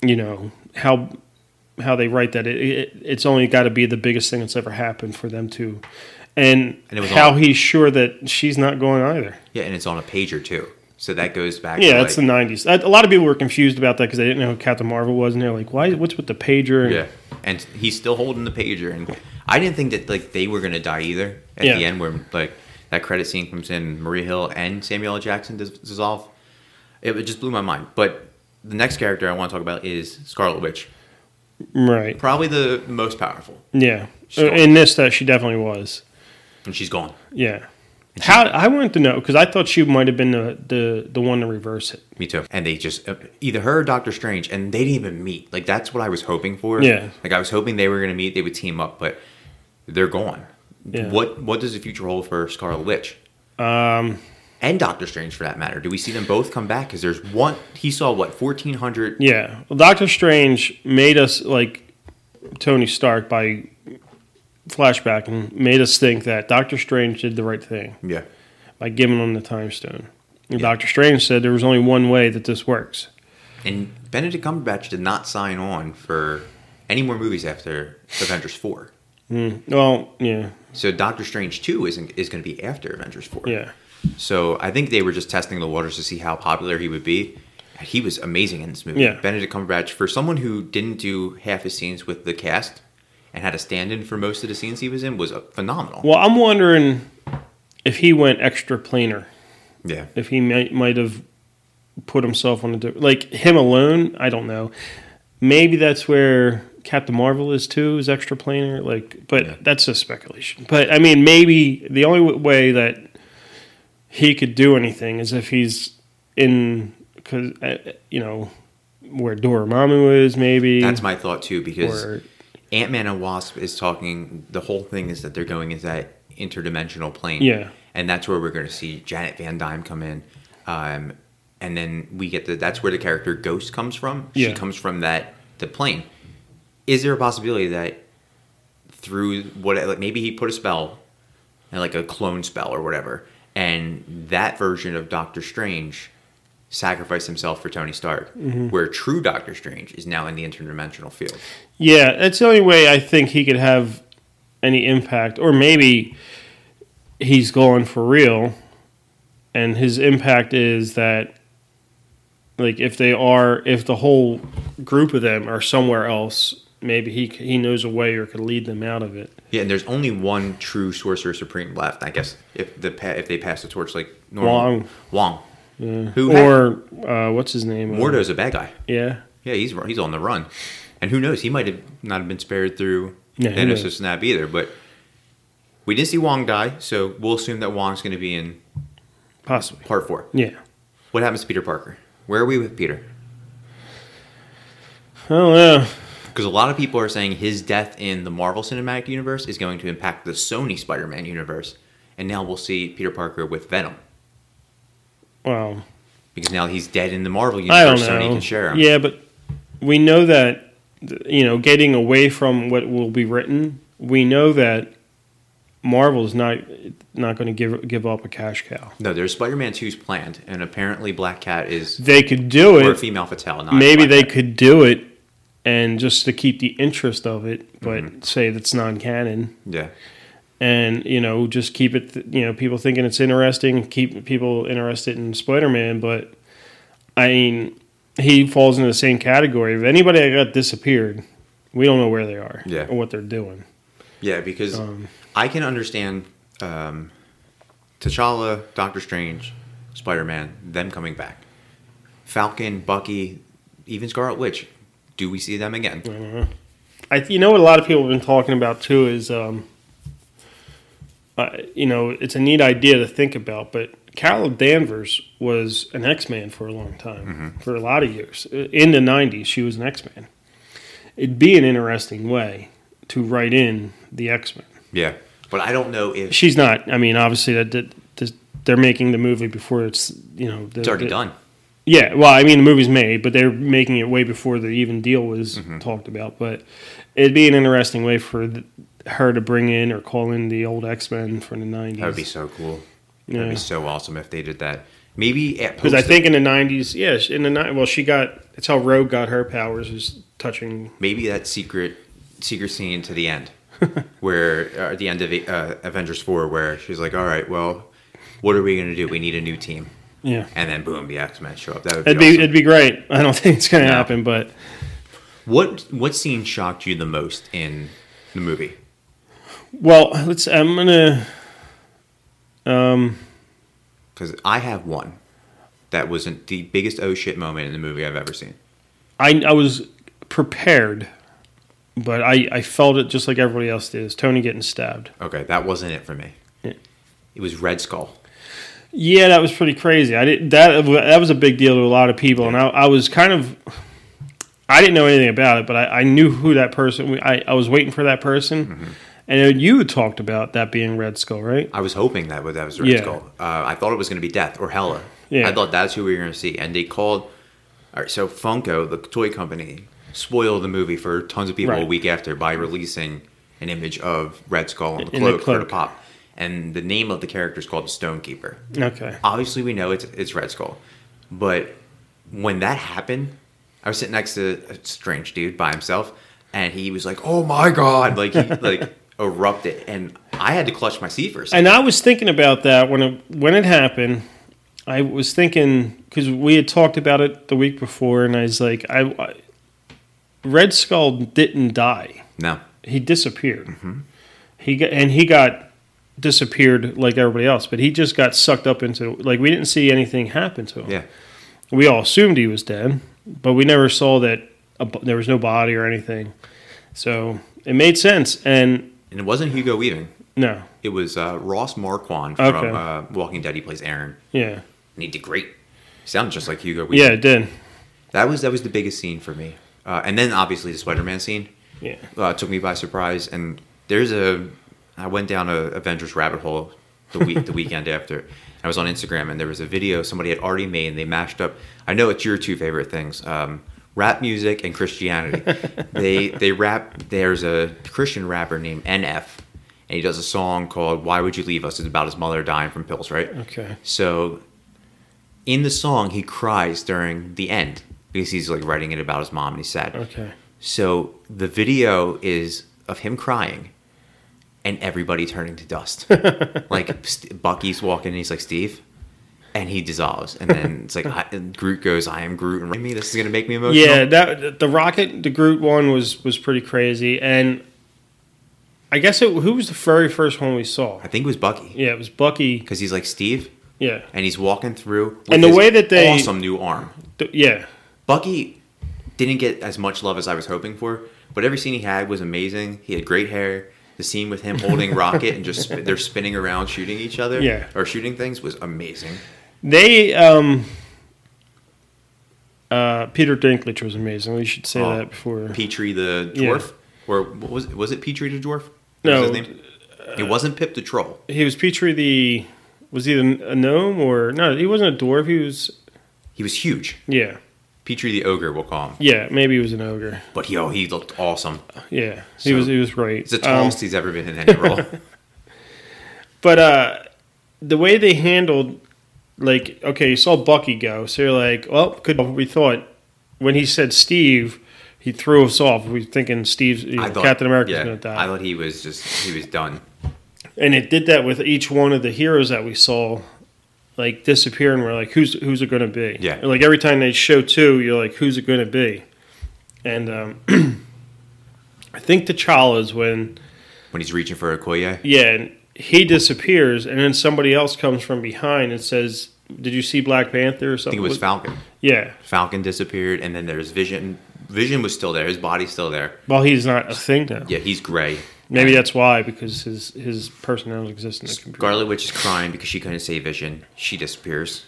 B: You know how how they write that. It, it it's only got to be the biggest thing that's ever happened for them to, and,
A: And it was
B: how
A: all-
B: he's sure that she's not going either.
A: Yeah, and it's on a pager too, so that goes back.
B: Yeah,
A: to
B: that's
A: like,
B: the '90s. A lot of people were confused about that because they didn't know who Captain Marvel was, and they're like, "Why? What's with the pager?" And-
A: Yeah, and he's still holding the pager, and I didn't think that like they were gonna die either at
B: Yeah.
A: the end, where like that credit scene comes in, Maria Hill and Samuel L. Jackson dis- dissolve. It just blew my mind. But the next character I want to talk about is Scarlet Witch.
B: Right.
A: Probably the most powerful,
B: Yeah. In this, that she definitely was.
A: and she's gone.
B: Yeah. How I wanted to know because I thought she might have been the, the the one to reverse it.
A: Me too. And they just uh, either her or Doctor Strange, and they didn't even meet. Like that's what I was hoping for.
B: Yeah.
A: Like I was hoping they were going to meet. They would team up, but they're gone.
B: Yeah.
A: What What does the future hold for Scarlet Witch
B: Um,
A: and Doctor Strange, for that matter? Do we see them both come back? Because there's one. He saw what fourteen hundred.
B: yeah. Well, Doctor Strange made us like Tony Stark by flashback and made us think that Doctor Strange did the right thing
A: Yeah.
B: by giving him the time stone. And Doctor Strange said there was only one way that this works.
A: And Benedict Cumberbatch did not sign on for any more movies after Avengers four.
B: Mm. Well, yeah,
A: So Doctor Strange two isn't is going to be after Avengers four.
B: yeah,
A: So I think they were just testing the waters to see how popular he would be. And He was amazing in this movie.
B: Yeah.
A: Benedict Cumberbatch, for someone who didn't do half his scenes with the cast and had a stand-in for most of the scenes he was in, was phenomenal.
B: Well, I'm wondering if he went extra planar,
A: Yeah,
B: if he might might have put himself on a di- like him alone. I don't know. Maybe that's where Captain Marvel is too, is extra planar. Like, but
A: Yeah.
B: that's just speculation. But I mean, maybe the only way that he could do anything as if he's in, because uh, you know where Dormammu is, maybe.
A: that's my thought too. Because
B: or
A: Ant Man and Wasp is talking. The whole thing is that they're going into that interdimensional plane.
B: Yeah.
A: and that's where we're going to see Janet Van Dyne come in. Um, and then we get the that's where the character Ghost comes from. She
B: Yeah.
A: comes from that the plane. Is there a possibility that through what like maybe he put a spell, and like a clone spell or whatever, and that version of Doctor Strange sacrificed himself for Tony Stark,
B: Mm-hmm.
A: where true Doctor Strange is now in the interdimensional field.
B: Yeah, that's the only way I think he could have any impact, or maybe he's going for real, and his impact is that, like, if they are, if the whole group of them are somewhere else, maybe he he knows a way or could lead them out of it.
A: Yeah, and there's only one true Sorcerer Supreme left. I guess if the if they pass the torch like normal.
B: Wong.
A: Wong.
B: Yeah.
A: Who had-
B: or uh, what's his name?
A: Mordo's a bad guy.
B: Yeah,
A: Yeah, he's he's on the run, and who knows? He might have not have been spared through
B: Yeah,
A: Thanos' snap either. But we didn't see Wong die, so we'll assume that Wong's going to be in
B: possibly.
A: part four.
B: Yeah.
A: What happens to Peter Parker? Where are we with Peter?
B: Oh yeah.
A: Because a lot of people are saying his death in the Marvel Cinematic Universe is going to impact the Sony Spider-Man universe, and now we'll see Peter Parker with Venom
B: Well,
A: because now he's dead in the Marvel
B: I don't
A: universe.
B: know.
A: Sony can share him.
B: Yeah, but we know that you know, getting away from what will be written, we know that Marvel's not not going to give give up a cash cow.
A: No, there's Spider-Man 2's planned, and apparently Black Cat is
B: They could do
A: or
B: it.
A: female fatale. Not
B: Maybe they
A: Cat.
B: could do it, and just to keep the interest of it, but
A: Mm-hmm.
B: say that's non-canon,
A: Yeah.
B: and you know, just keep it. th- You know, people thinking it's interesting, keep people interested in Spider-Man, but I mean, he falls into the same category. If anybody that got disappeared, we don't know where they are
A: Yeah.
B: or what they're doing.
A: Yeah, because
B: Um,
A: I can understand um, T'Challa, Doctor Strange, Spider Man, them coming back. Falcon, Bucky, even Scarlet Witch. Do we see them again?
B: I, you know what a lot of people have been talking about too is, um, uh, you know, it's a neat idea to think about. But Carol Danvers was an X Man for a long time, for a lot of years. In the '90s, she was an X Man. It'd be an interesting way to write in the X Men.
A: Yeah. But I don't know if
B: She's not. I mean, obviously that, that, that they're making the movie before it's you know the,
A: it's already
B: the-
A: done.
B: Yeah, well, I mean, the movie's made, but they're making it way before the even deal was
A: Mm-hmm.
B: talked about. But it'd be an interesting way for th- her to bring in or call in the old X Men from the nineties.
A: That would be so cool.
B: Yeah.
A: That'd be so awesome if they did that. Maybe
B: because I think in the nineties, yes, in the ni- well, she got. It's how Rogue got her powers is touching.
A: maybe that secret secret scene to the end, where uh, at the end of uh, Avengers four, where she's like, "All right, well, what are we gonna do? We need a new team."
B: Yeah,
A: And then boom, the X Men show up. That would be,
B: it'd be
A: awesome.
B: it'd be great. I don't think it's going to
A: No.
B: happen, but
A: What what scene shocked you the most in the movie?
B: well, let's. I'm gonna. Um,
A: Because I have one that wasn't the biggest oh shit moment in the movie I've ever seen.
B: I I was prepared but I, I felt it just like everybody else did. Is Tony getting stabbed?
A: Okay, that wasn't it for me.
B: Yeah.
A: It was Red Skull.
B: Yeah, that was pretty crazy. I didn't that that was a big deal to a lot of people, and I, I was kind of I didn't know anything about it, but I, I knew who that person. I I was waiting for that person,
A: Mm-hmm.
B: and you talked about that being Red Skull, right?
A: I was hoping that was- that was Red
B: Yeah.
A: Skull. Uh, I thought it was going to be Death or Hela.
B: Yeah.
A: I thought that's who we were going to see, and they called. All right, so Funko, the toy company, spoiled the movie for tons of people a week after by releasing an image of Red Skull on the
B: In the
A: cloak, for the pop, and the name of the character is called the Stonekeeper.
B: Okay.
A: Obviously, we know it's it's Red Skull, but when that happened, I was sitting next to a strange dude by himself, and he was like, "Oh my god!" Like he like erupted, and I had to clutch my seat for a second.
B: And I was thinking about that when it when it happened. I was thinking because we had talked about it the week before, and I was like, I, I Red Skull didn't die.
A: No,
B: He disappeared. Mm-hmm. He got, and he got disappeared like everybody else, but he just got sucked up into like we didn't see anything happen to him.
A: yeah,
B: We all assumed he was dead, but we never saw that a, there was no body or anything. So it made sense. And
A: and it wasn't Hugo Weaving.
B: no,
A: It was uh, Ross Marquand from
B: Okay.
A: uh, Walking Dead. He plays Aaron,
B: yeah,
A: and he did great. He sounded just like Hugo Weaving.
B: yeah, it did.
A: that was that was the biggest scene for me. Uh, and then obviously the Spider-Man scene.
B: Yeah,
A: uh, took me by surprise. And there's a, I went down a Avengers rabbit hole the week the weekend after. I was on Instagram and there was a video somebody had already made. and They mashed up. I know it's your two favorite things: um, rap music and Christianity. they they rap. There's a Christian rapper named NF, and he does a song called "Why Would You Leave Us?" It's about his mother dying from pills, right?
B: okay,
A: So in the song, he cries during the end because he's like writing it about his mom and he's sad.
B: okay.
A: So the video is of him crying and everybody turning to dust. like St- Bucky's walking and he's like, Steve. And he dissolves. And then it's like, I, Groot goes, I am Groot. And me, this is going to make me emotional.
B: Yeah, that the Rocket, the Groot one was was pretty crazy, and I guess it. Who was the very first one we saw?
A: I think it was Bucky.
B: Yeah, it was Bucky.
A: Because he's like, Steve.
B: Yeah,
A: And he's walking through. With
B: And the
A: his
B: way that they-
A: Awesome new arm.
B: Th- yeah,
A: Bucky didn't get as much love as I was hoping for, but every scene he had was amazing. He had great hair. The scene with him holding Rocket and just they're spinning around shooting each other,
B: Yeah.
A: or shooting things was amazing.
B: they. um uh, Peter Dinklage was amazing. We should say
A: Oh,
B: that before.
A: Petrie the
B: Yeah.
A: dwarf, or what was it, was it Petrie the dwarf? What
B: No, uh,
A: was his name? it wasn't Pip the troll.
B: he was Petrie the. Was he a gnome or no? He wasn't a dwarf. He was
A: He was huge.
B: yeah,
A: Petrie the ogre, we'll call him.
B: yeah. Maybe he was an ogre.
A: But he, oh, he looked awesome.
B: Yeah, he
A: So,
B: was. He was great.
A: The
B: Um,
A: tallest he's ever been in any role.
B: But uh the way they handled like okay, you saw Bucky go, so you're like, well, could we thought when he said Steve, he threw us off. We were thinking Steve's you know,
A: thought
B: Captain America's
A: yeah,
B: gonna die.
A: I thought he was just he was done.
B: and it did that with each one of the heroes that we saw like disappear and we're like, who's who's it gonna be?
A: Yeah.
B: Like every time they show two, you're like, who's it gonna be? And um I think T'Challa's when
A: When he's reaching for Okoye.
B: Yeah, and he disappears, and then somebody else comes from behind and says, "Did you see Black Panther or
A: I think it was Falcon.
B: Yeah.
A: Falcon disappeared, and then there's Vision. Vision was still there. His body's still there.
B: Well, he's not a thing now.
A: Yeah, he's gray.
B: Maybe that's why, because his his personality exists in the computer.
A: Scarlet Witch is crying because she couldn't save Vision. She disappears.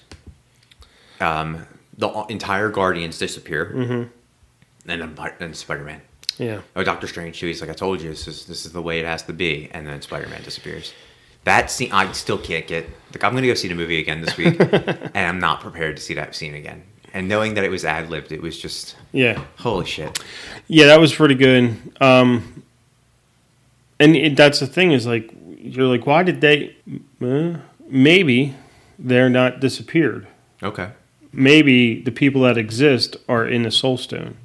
A: Um, the entire Guardians disappear, mm-hmm. and then Spider Man.
B: Yeah.
A: Oh, Doctor Strange too. He's like, I told you, this is this is the way it has to be. And then Spider Man disappears. That scene, I still can't get. Like, I'm gonna go see the movie again this week, and I'm not prepared to see that scene again. And knowing that it was ad libbed, it was just
B: Yeah.
A: holy shit.
B: Yeah, that was pretty good. Um, and it, that's the thing is like you're like, why did they? Uh, maybe they're not disappeared.
A: Okay.
B: maybe the people that exist are in the soul stone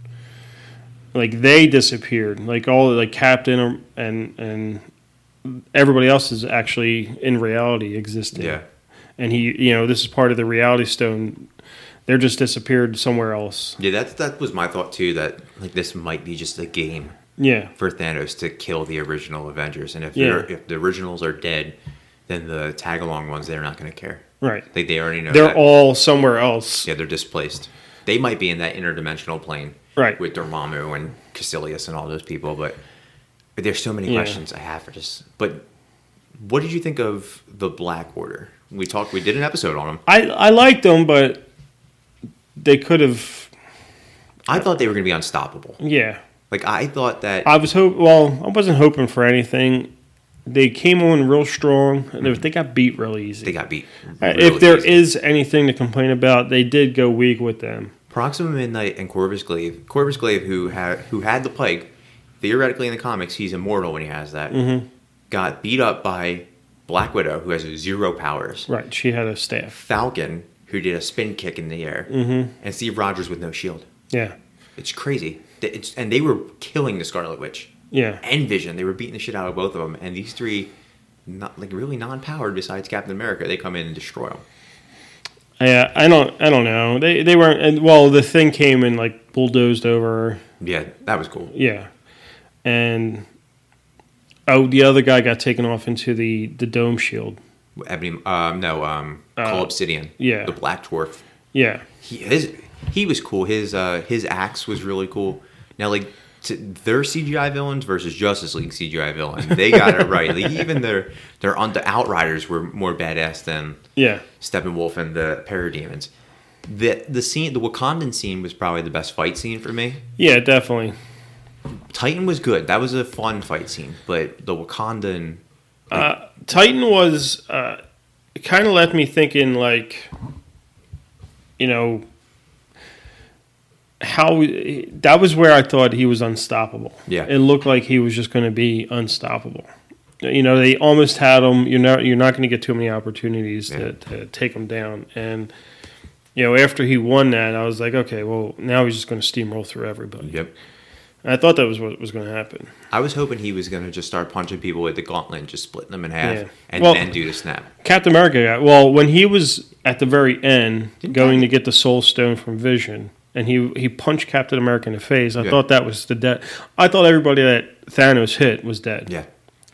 B: like they disappeared like all like captain and and everybody else is actually in reality existing
A: Yeah.
B: and he you know this is part of the reality stone they're just disappeared somewhere else
A: Yeah, that that was my thought too. That like this might be just a game
B: yeah
A: for Thanos to kill the original Avengers, and if
B: Yeah.
A: if the originals are dead, then the tag along ones they're not going to care.
B: right
A: Like they already know
B: they're
A: that.
B: all somewhere else
A: yeah they're displaced. They might be in that interdimensional plane,
B: Right.
A: with Dormammu and Kaecilius and all those people. But, but there's so many
B: Yeah.
A: questions I have for just. But what did you think of the Black Order? We talked. We did an episode on them.
B: I I liked them, but they could have.
A: I thought they were going to be unstoppable.
B: Yeah,
A: Like I thought that.
B: I was hope. Well, I wasn't hoping for anything. They came on real strong. and They, they got beat real easy.
A: they got beat.
B: Uh,
A: really
B: if there
A: easy.
B: is anything to complain about, they did go weak with them.
A: Proxima Midnight and Corvus Glaive. Corvus Glaive, who had who had the plague, theoretically in the comics, he's immortal when he has that.
B: Mm-hmm.
A: Got beat up by Black Widow, who has zero powers.
B: Right, she had a staff.
A: Falcon, who did a spin kick in the air,
B: Mm-hmm.
A: and Steve Rogers with no shield.
B: Yeah,
A: It's crazy. It's, and they were killing the Scarlet Witch
B: yeah,
A: and Vision. They were beating the shit out of both of them. And these three, not like really non-powered besides Captain America, they come in and destroy them.
B: yeah. I don't, I don't know. They they weren't. And well, the thing came and like bulldozed over.
A: Yeah, that was cool.
B: Yeah, and oh, the other guy got taken off into the the dome shield.
A: Ebony, um, no, um, Cull
B: Uh,
A: Obsidian.
B: yeah.
A: the Black Dwarf.
B: Yeah,
A: he his he was cool. His uh his axe was really cool. Now like to their CGI villains versus Justice League CGI villains, they got it right. Like even their their on the Outriders were more badass than
B: yeah,
A: Steppenwolf and the Parademons. The the scene the Wakandan scene was probably the best fight scene for me.
B: yeah. Definitely.
A: Titan was good. That was a fun fight scene, but the Wakandan
B: Uh, Titan was uh, it kind of left me thinking like, you know, how that was where I thought he was unstoppable.
A: Yeah.
B: it looked like he was just going to be unstoppable. You know, they almost had him. You're not you're not going to get too many opportunities
A: Yeah.
B: to, to take him down. And you know, after he won that, I was like, okay, well, now he's just going to steamroll through everybody.
A: Yep.
B: And I thought that was what was going to happen.
A: I was hoping he was gonna just start punching people with the gauntlet and just splitting them in half
B: Yeah.
A: and
B: Well-
A: then do the snap.
B: Captain America got well when he was at the very end
A: Didn't
B: going to get the Soul Stone from Vision, and he he punched Captain America in the face. I
A: Yeah.
B: thought that was the death. I thought everybody that Thanos hit was dead.
A: Yeah.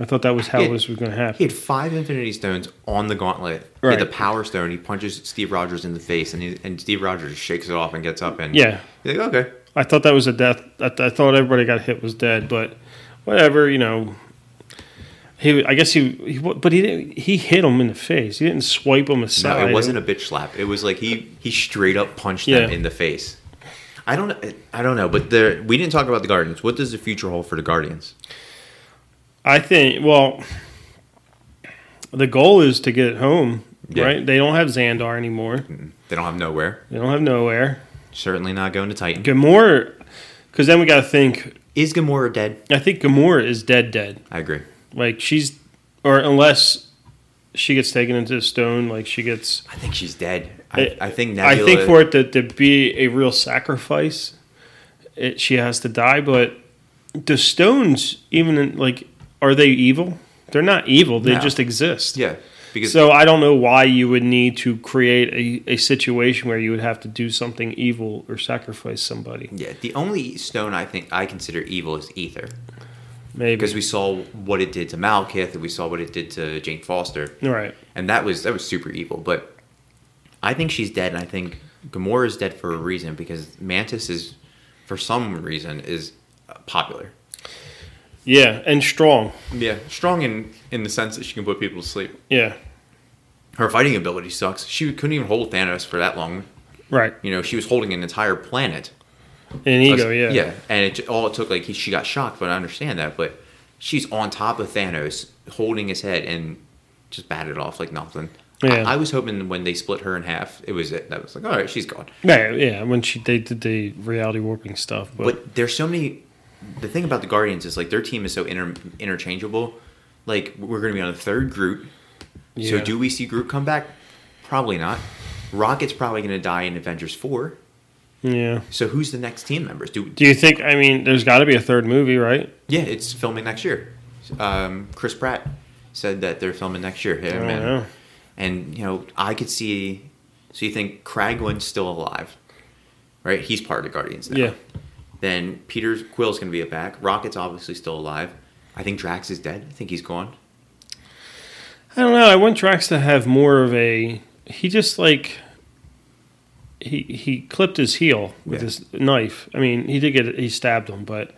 B: I thought that was how
A: Yeah.
B: this was going to happen.
A: He had five Infinity Stones on the gauntlet. He
B: Right.
A: had the Power Stone. He punches Steve Rogers in the face, and he, and Steve Rogers shakes it off and gets up. And
B: Yeah,
A: he's like, okay,
B: I thought that was a death. I, I thought everybody got hit was dead, but whatever. You know, he. I guess he. he but he didn't. He hit him in the face. He didn't swipe him aside.
A: no, it wasn't a bitch slap. It was like he he straight up punched them in the face. I don't I don't know, but there we didn't talk about the Guardians. What does the future hold for the Guardians?
B: I think. Well, the goal is to get home.
A: Yeah.
B: Right? They don't have Xandar anymore.
A: They don't have Knowhere.
B: They don't have Knowhere.
A: Certainly not going to Titan.
B: Gamora, because then we got to think.
A: Is Gamora dead?
B: I think Gamora is dead, dead.
A: I agree.
B: Like she's, or unless she gets taken into the stone, like she gets.
A: I think she's dead. I, I think
B: I think for it to, to be a real sacrifice, it, she has to die. But the stones, even in, like, are they evil? They're not evil. They
A: No.
B: just exist.
A: yeah, because
B: So I don't know why you would need to create a, a situation where you would have to do something evil or sacrifice somebody.
A: yeah, the only stone I think I consider evil is Aether.
B: Maybe
A: because we saw what it did to Malekith and we saw what it did to Jane Foster,
B: right.
A: and that was that was super evil. But I think she's dead, and I think Gamora is dead for a reason because Mantis is, for some reason, is uh, popular.
B: Yeah, and strong.
A: Yeah, strong in in the sense that she can put people to sleep.
B: Yeah.
A: Her fighting ability sucks. She couldn't even hold Thanos for that long.
B: Right.
A: You know, she was holding an entire planet.
B: An ego. Yeah.
A: Yeah, and it, all it took like he, she got shocked, but I understand that. But she's on top of Thanos, holding his head, and just batted off like nothing.
B: Yeah.
A: I, I was hoping when they split her in half, it was it. That was like, all right, she's gone.
B: Yeah. Yeah. When she they did the reality warping stuff, but,
A: But there's so many. The thing about the Guardians is like their team is so inter, interchangeable. Like we're going to be on the third Groot. So do we see Groot come back? Probably not. Rocket's probably going to die in Avengers four.
B: yeah.
A: So who's the next team members? Do
B: Do you think? I mean, there's got to be a third movie, right?
A: Yeah, it's filming next year. Um, Chris Pratt said that they're filming next year.
B: I
A: Him and,
B: know.
A: And you know, I could see. So you think Kraglin's still alive, right? He's part of the Guardians now.
B: Yeah.
A: Then Peter Quill's gonna be a back. Rocket's obviously still alive. I think Drax is dead. I think he's gone.
B: I don't know. I want Drax to have more of a. He just like. he he clipped his heel with
A: Yeah.
B: his knife. I mean, he did get he stabbed him, but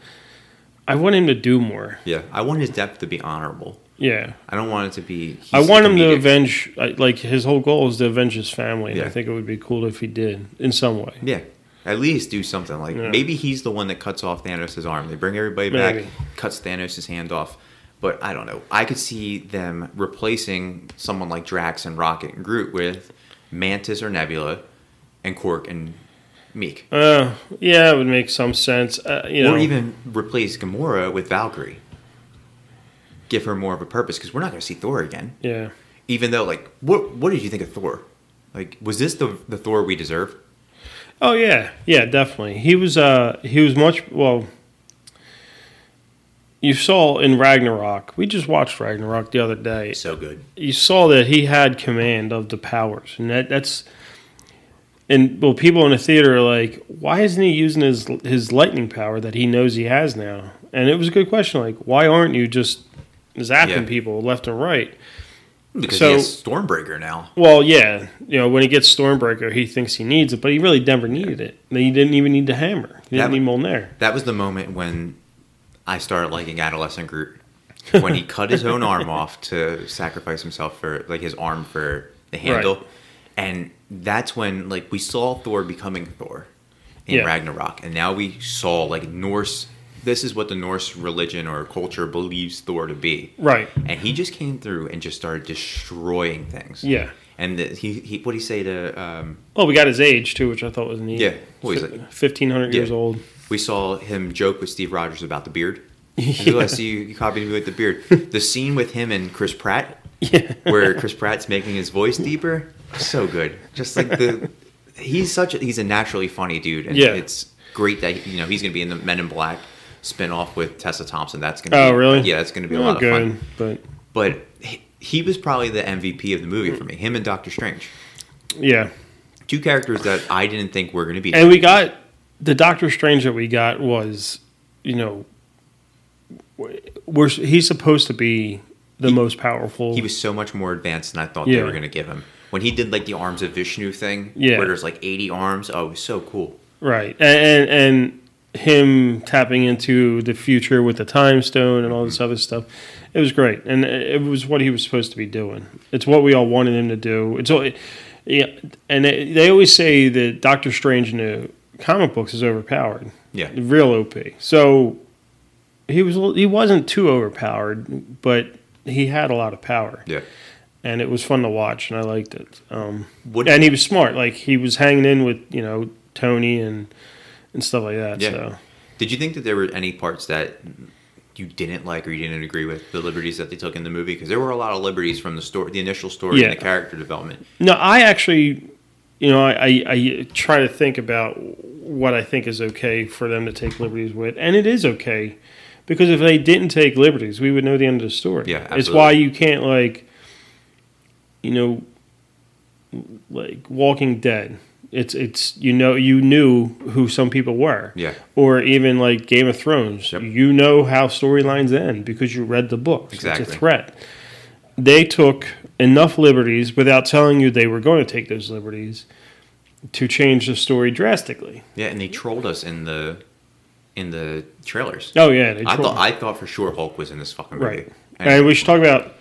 B: I want him to do more.
A: Yeah, I want his death to be honorable.
B: Yeah,
A: I don't want it to be.
B: I want him to avenge. Like his whole goal is to avenge his family, and I think it would be cool if he did in some way.
A: Yeah, at least do something like
B: Yeah.
A: maybe he's the one that cuts off Thanos' arm. They bring everybody
B: Maybe.
A: back, cuts Thanos' hand off. But I don't know. I could see them replacing someone like Drax and Rocket and Groot with Mantis or Nebula, and Korg and Miek,
B: Uh, yeah, it would make some sense. Uh, you know,
A: or even replace Gamora with Valkyrie. Give her more of a purpose because we're not going to see Thor again.
B: yeah.
A: Even though, like, what what did you think of Thor? Like, was this the the Thor we deserve?
B: Oh yeah, yeah, definitely. He was uh he was much well. You saw in Ragnarok. We just watched Ragnarok the other day.
A: So good.
B: You saw that he had command of the powers, and that that's. And well, people in the theater are like, "Why isn't he using his his lightning power that he knows he has now?" And it was a good question. Like, why aren't you just zapping
A: Yeah.
B: people left and right? Hmm.
A: Because
B: So-
A: he has Stormbreaker now.
B: Well, yeah, you know, when he gets Stormbreaker, he thinks he needs it, but he really never needed it. He didn't even need the hammer. He didn't
A: That-
B: need Mjolnir.
A: That was the moment when I started liking adolescent Groot. When he cut his own arm off to sacrifice himself for like his arm for the handle. And that's when like we saw Thor becoming Thor in
B: Yeah.
A: Ragnarok. And now we saw like Norse this is what the Norse religion or culture believes Thor to be.
B: Right.
A: And he just came through and just started destroying things.
B: Yeah.
A: And the, he, he what did he say to um,
B: Well, we got his age too, which I thought was neat.
A: Yeah. What is it?
B: Fifteen hundred
A: Yeah.
B: years old.
A: we saw him joke with Steve Rogers about the beard. Like, "Oh, I see you, you copied me with the beard. The scene with him and Chris Pratt,
B: Yeah.
A: where Chris Pratt's making his voice deeper, so good. Just like the, he's such a, he's a naturally funny dude, and
B: Yeah.
A: it's great that you know he's gonna be in the Men in Black spinoff with Tessa Thompson. That's gonna
B: Oh,
A: be,
B: really?
A: Yeah, it's gonna be a
B: Oh,
A: lot of
B: good,
A: fun.
B: but
A: But he, he was probably the MVP of the movie for me. Him and Doctor Strange,
B: yeah.
A: two characters that I didn't think were gonna be.
B: And we got the Doctor Strange that we got was, you know, we're he's supposed to be the
A: He-
B: most powerful.
A: he was so much more advanced than I thought they were going to give him. When he did like the arms of Vishnu thing,
B: Yeah.
A: where there's like 80 arms, oh, it was so cool.
B: right, and, and and him tapping into the future with the time stone and all this other stuff. It was great, and it was what he was supposed to be doing. It's what we all wanted him to do. It's all, yeah, and they, they always say that Doctor Strange in the comic books is overpowered.
A: Yeah.
B: real OP. So he was he wasn't too overpowered, but he had a lot of power,
A: Yeah.
B: and it was fun to watch, and I liked it. Um, and he was smart, like he was hanging in with you know Tony and and stuff like that.
A: Yeah.
B: So
A: did you think that there were any parts that you didn't like or you didn't agree with the liberties that they took in the movie? Because there were a lot of liberties from the story, the initial story,
B: Yeah.
A: and the character development.
B: no, I actually, you know, I, I I try to think about what I think is okay for them to take liberties with, and it is okay. Because if they didn't take liberties, we would know the end of the story.
A: Yeah,
B: it's why you can't like, you know, like Walking Dead. It's it's you know you knew who some people were,
A: Yeah.
B: or even like Game of Thrones.
A: Yep.
B: You know how storylines end because you read the books. It's
A: Exactly.
B: a threat. They took enough liberties without telling you they were going to take those liberties to change the story drastically.
A: Yeah, and they trolled us in the in the trailers.
B: Oh yeah, they
A: I thought I thought for sure Hulk was in this fucking movie.
B: right.
A: And,
B: And we should talk about.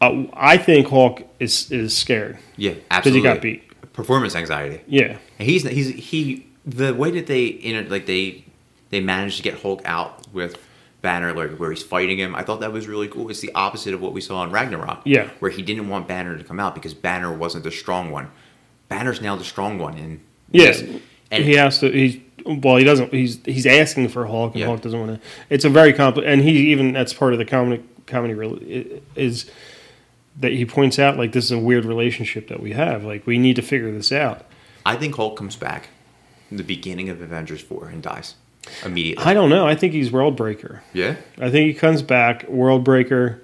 B: Uh, I think Hulk is is scared
A: yeah,
B: because he got beat.
A: Performance anxiety.
B: Yeah,
A: And he's he's he the way that they you know like they they managed to get Hulk out with Banner like where he's fighting him. I thought that was really cool. It's the opposite of what we saw in Ragnarok.
B: Yeah.
A: where he didn't want Banner to come out because Banner wasn't the strong one. Banner's now the strong one, and
B: Yes,
A: and
B: he has to. He's well, he doesn't. He's he's asking for Hulk, and
A: Yeah.
B: Hulk doesn't want to. It's a very compli and he even that's part of the comedy. Comedy really is that he points out like this is a weird relationship that we have. Like we need to figure this out.
A: I think Hulk comes back in the beginning of Avengers four and dies immediately.
B: I don't know. I think he's World Breaker.
A: yeah,
B: I think he comes back World Breaker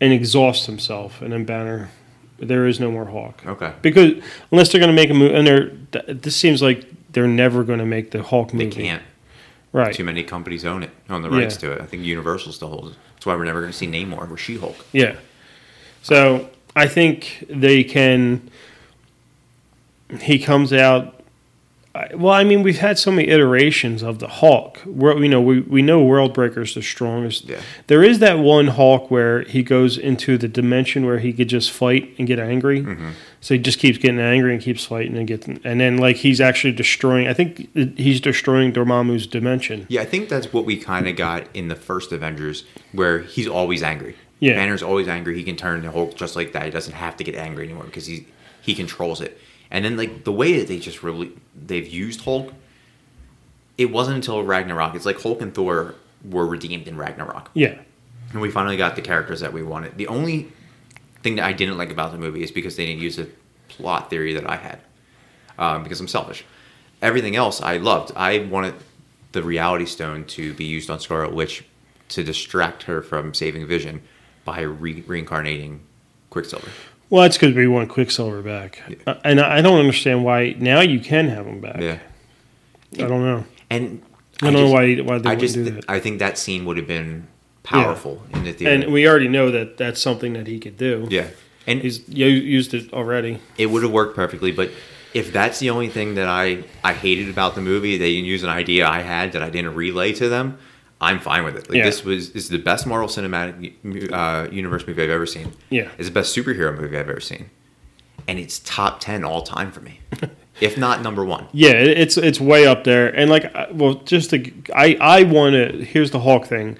B: and exhausts himself, and then Banner. There is no more Hulk
A: okay.
B: because unless they're going to make a movie, and they're this seems like they're never going to make the Hulk movie.
A: They can't.
B: Right.
A: Too many companies own it, own the
B: Yeah.
A: rights to it. I think Universal still holds it. That's why we're never going to see Namor or She Hulk.
B: Yeah. So I think they can. He comes out well, I mean, we've had so many iterations of the Hulk. Where you know, we we know World Breaker's the strongest.
A: Yeah.
B: There is that one Hulk where he goes into the dimension where he could just fight and get angry.
A: Mm-hmm.
B: So he just keeps getting angry and keeps fighting and gets, and then like he's actually destroying. I think he's destroying Dormammu's dimension.
A: Yeah, I think that's what we kind of got in the first Avengers, where he's always angry.
B: Yeah.
A: Banner's always angry. He can turn the Hulk just like that. He doesn't have to get angry anymore because he he controls it. And then like the way that they just really they've used Hulk, it wasn't until Ragnarok. It's like Hulk and Thor were redeemed in Ragnarok,
B: Yeah,
A: and we finally got the characters that we wanted. The only thing that I didn't like about the movie is because they didn't use a plot theory that I had, um, because I'm selfish. Everything else I loved. I wanted the Reality Stone to be used on Scarlet Witch to distract her from saving Vision by re- reincarnating Quicksilver.
B: well, that's because we want Quicksilver back, Uh, and I don't understand why now you can have him back.
A: Yeah,
B: I don't know.
A: and
B: I don't know why why they
A: I just
B: do that.
A: I think that scene would have been powerful in the theater.
B: And we already know that that's something that he could do.
A: yeah, and
B: He's used it already.
A: it would have worked perfectly. But if that's the only thing that I I hated about the movie, they didn't use an idea I had that I didn't relay to them. I'm fine with it. Like
B: Yeah.
A: this was this is the best Marvel Cinematic uh, Universe movie I've ever seen.
B: Yeah.
A: it's the best superhero movie I've ever seen, and it's top ten all time for me, if not number one.
B: Yeah, it's it's way up there. And like, well, just to, I I want to. Here's the Hulk thing.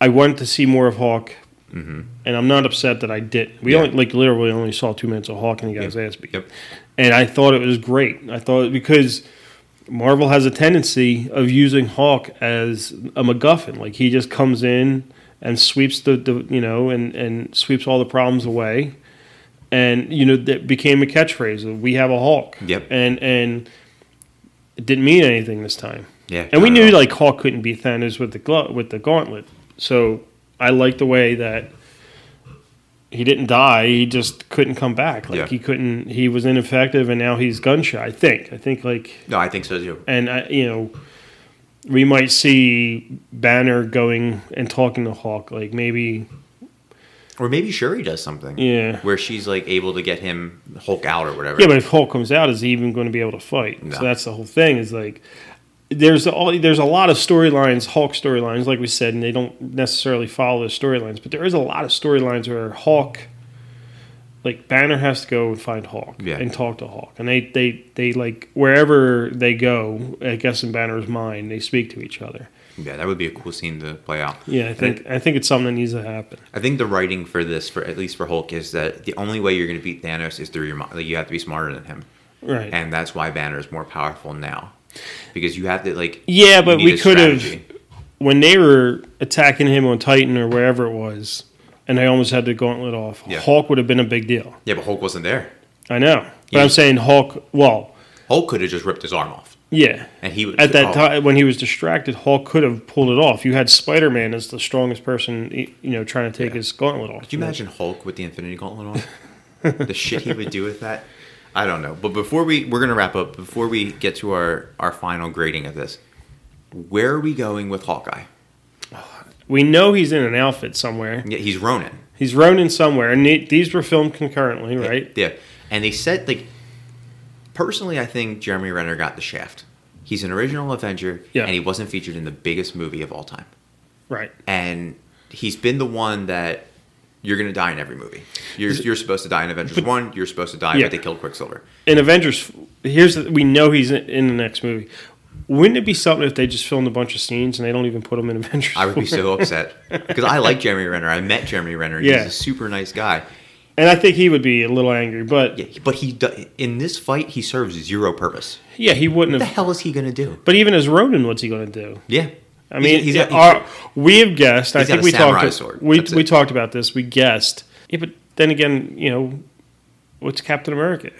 B: I wanted to see more of Hulk, and I'm not upset that I did. We
A: Mm-hmm. Yeah.
B: only like literally only saw two minutes of Hulk, and he got his ass beat.
A: Yep.
B: And I thought it was great. I thought because Marvel has a tendency of using Hulk as a MacGuffin. Like he just comes in and sweeps the, the you know and and sweeps all the problems away. And you know that became a catchphrase. Of, we have a Hulk.
A: Yep.
B: And and it didn't mean anything this time.
A: Yeah,
B: And we knew like Hulk couldn't beat Thanos with the glo- with the gauntlet. So I like the way that he didn't die. He just couldn't come back. Like
A: Yeah.
B: he couldn't. He was ineffective, and now he's gun shy. I think. I think like,
A: No, I think so too.
B: and I, you know, we might see Banner going and talking to Hulk. Like maybe,
A: Or maybe Shuri does something.
B: yeah.
A: Where she's like able to get him Hulk out or whatever.
B: Yeah, but if Hulk comes out, is he even going to be able to fight?
A: No.
B: So that's the whole thing. Is like there's all there's a lot of storylines, Hulk storylines, like we said, and they don't necessarily follow the storylines. But there is a lot of storylines where Hulk, like Banner, has to go and find Hulk
A: Yeah.
B: and talk to Hulk, and they they they like wherever they go, I guess in Banner's mind, they speak to each other.
A: yeah, that would be a cool scene to play out.
B: Yeah, I think I think it's something that needs to happen.
A: I think the writing for this, for at least for Hulk, is that the only way you're going to beat Thanos is through your mind. Like you have to be smarter than him,
B: Right.
A: and that's why Banner is more powerful now, because you have to like.
B: yeah, but we could have when they were attacking him on Titan or wherever it was, and they almost had the gauntlet off.
A: Yeah.
B: Hulk would have been a big deal.
A: Yeah, but Hulk wasn't there.
B: I know, but
A: Yeah.
B: I'm saying Hulk. Well,
A: Hulk could have just ripped his arm off,
B: yeah.
A: and he would
B: At that
A: oh,
B: time, when he was distracted, Hulk could have pulled it off. You had Spider Man as the strongest person, you know, trying to take
A: Yeah.
B: his gauntlet off.
A: Could you imagine Hulk with the Infinity Gauntlet on? the shit he would do with that. I don't know. But before we we're gonna wrap up. Before we get to our our final grading of this, where are we going with Hawkeye?
B: We know he's in an outfit somewhere.
A: Yeah, he's Ronin.
B: He's Ronin somewhere, and the- these were filmed concurrently, right?
A: Yeah. And they said like personally I think Jeremy Renner got the shaft. He's an original Avenger
B: Yeah.
A: and he wasn't featured in the biggest movie of all time.
B: Right.
A: And he's been the one that you're gonna die in every movie. You're, you're supposed to die in Avengers one. You're supposed to die,
B: Yeah.
A: but they killed Quicksilver.
B: in Avengers, here's the, we know he's in, in the next movie. Wouldn't it be something if they just filmed a bunch of scenes and they don't even put him in Avengers?
A: I would be so upset because I like Jeremy Renner. I met Jeremy Renner.
B: Yeah.
A: He's a super nice guy.
B: and I think he would be a little angry, but
A: Yeah, but he in this fight he serves zero purpose.
B: yeah, he wouldn't
A: What the hell is he gonna do?
B: But even as Ronin, what's he going to do?
A: Yeah,
B: I mean,
A: he's, got,
B: our, we have guessed. I
A: he's
B: think we talked.
A: sword.
B: We
A: That's
B: we
A: it.
B: talked about this. We guessed. Yeah, but then again, you know, what's Captain America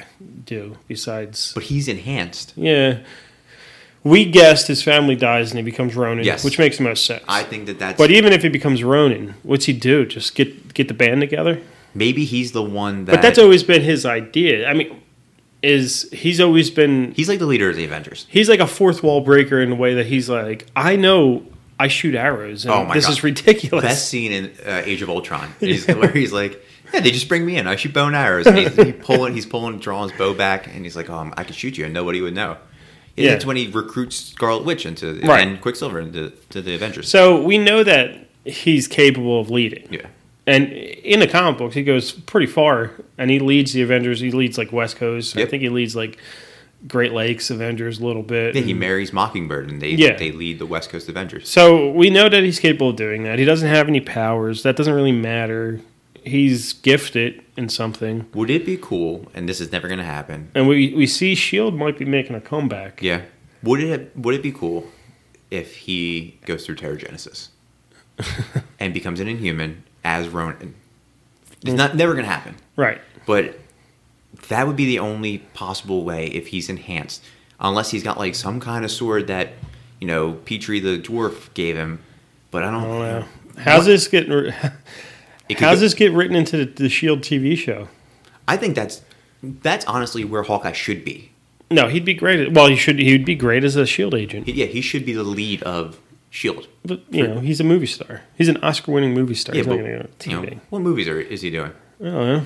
B: do besides?
A: but he's enhanced.
B: Yeah, we guessed his family dies and he becomes Ronin,
A: Yes.
B: which makes the most sense.
A: I think that that's.
B: But even if he becomes Ronin, what's he do? Just get get the band together?
A: maybe he's the one that.
B: But that's always been his idea. I mean, is he's always been
A: he's like the leader of the Avengers.
B: he's like a fourth wall breaker in a way that he's like, I know I shoot arrows and
A: Oh my
B: this
A: God.
B: is ridiculous.
A: Best scene in uh, Age of Ultron is where he's like, "Yeah, they just bring me in. I shoot bow and arrows." And he's he pulling, he's pulling, drawing his bow back, and he's like, "Oh, I could shoot you, and nobody would know."
B: Yeah.
A: That's when he recruits Scarlet Witch into
B: Right.
A: and Quicksilver into to the Avengers.
B: So we know that he's capable of leading.
A: yeah.
B: And in the comic books, he goes pretty far, and he leads the Avengers. He leads like West Coast. I think he leads like Great Lakes Avengers a little bit.
A: I think he marries Mockingbird, and they
B: Yeah.
A: they lead the West Coast Avengers.
B: So we know that he's capable of doing that. He doesn't have any powers. That doesn't really matter. He's gifted in something,
A: Would it be cool? And this is never going to happen.
B: and we we see Shield might be making a comeback.
A: Yeah. Would it would it be cool if he goes through Terrigenesis and becomes an Inhuman as Ronin. It's mm-hmm. not never going to happen.
B: Right.
A: But that would be the only possible way if he's enhanced, unless he's got like some kind of sword that you know Petrie the dwarf gave him. But I don't.
B: Oh, don't know. How's this get?
A: It
B: How's
A: go-
B: this get written into the, the Shield TV show?
A: I think that's that's honestly where Hawkeye should be.
B: No, he'd be great. At, well, he should. He'd be great as a Shield agent.
A: Yeah, he should be the lead of Shield.
B: But you know, he's a movie star. He's an Oscar-winning movie star.
A: Yeah,
B: he's not
A: but
B: going to
A: you
B: go
A: know, what movies are is he doing?
B: I don't know.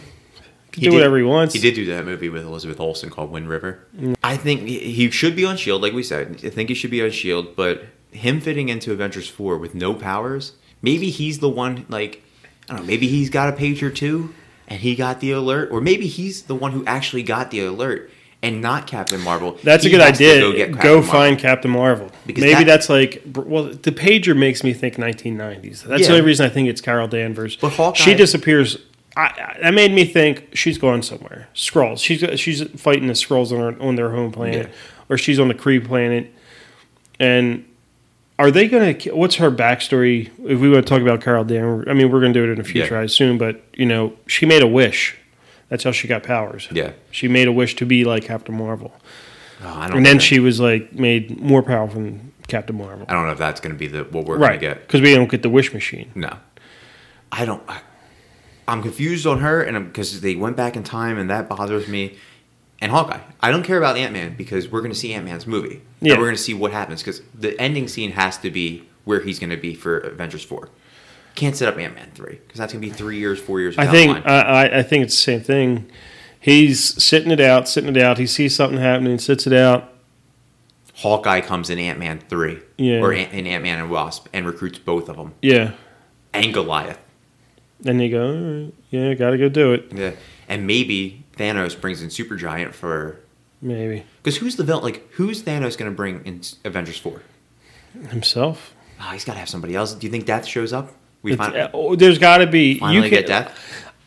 B: He
A: He
B: do
A: did-
B: whatever he wants.
A: He did do that movie with Elizabeth Olsen called Wind River. I think he- he should be on Shield, like we said. I think he should be on Shield, but him fitting into Avengers Four with no powers, maybe he's the one. Like I don't know, maybe he's got a pager too, and he got the alert, or maybe he's the one who actually got the alert and not Captain Marvel.
B: That's a good idea.
A: Go,
B: Go,
A: Marvel.
B: find Captain Marvel.
A: Because
B: Maybe
A: that-
B: that's like well, the pager makes me think 1990s. That's the only reason I think it's Carol Danvers.
A: But Hawkeye-
B: she disappears. I, that made me think she's going somewhere. Skrulls. She's she's fighting the Skrulls on her, on their home planet,
A: Yeah.
B: or she's on the Kree planet. And are they going to? What's her backstory? If we want to talk about Carol Danvers, I mean, we're going to do it in the future,
A: Yeah.
B: I assume. But you know, she made a wish. That's how she got powers.
A: Yeah.
B: She made a wish to be like Captain Marvel.
A: Oh, I don't
B: And then
A: know.
B: she was like made more powerful than Captain Marvel.
A: I don't know if that's going to be the what we're
B: Right.
A: going to get.
B: Because we don't get the wish machine.
A: No, I don't. I, I'm confused on her, and because they went back in time, and that bothers me. And Hawkeye, I don't care about Ant Man because we're going to see Ant Man's movie.
B: Yeah.
A: and we're going to see what happens because the ending scene has to be where he's going to be for Avengers Four. Can't set up Ant Man three because that's going to be three years, four years.
B: I think. I, I think it's the same thing. He's sitting it out, sitting it out. He sees something happening, sits it out.
A: Hawkeye comes in Ant Man three,
B: Yeah.
A: or Ant- in Ant Man and Wasp, and recruits both of them,
B: Yeah.
A: and Goliath.
B: Then you go, right, yeah, got to go do it.
A: Yeah, and maybe Thanos brings in Supergiant for
B: Maybe
A: because who's the villain? Like who's Thanos going to bring in Avengers four?
B: himself.
A: Oh, he's got to have somebody else. Do you think Death shows up? We
B: It's-
A: fin-
B: uh, oh, there's got to be. you
A: get
B: can,
A: Death.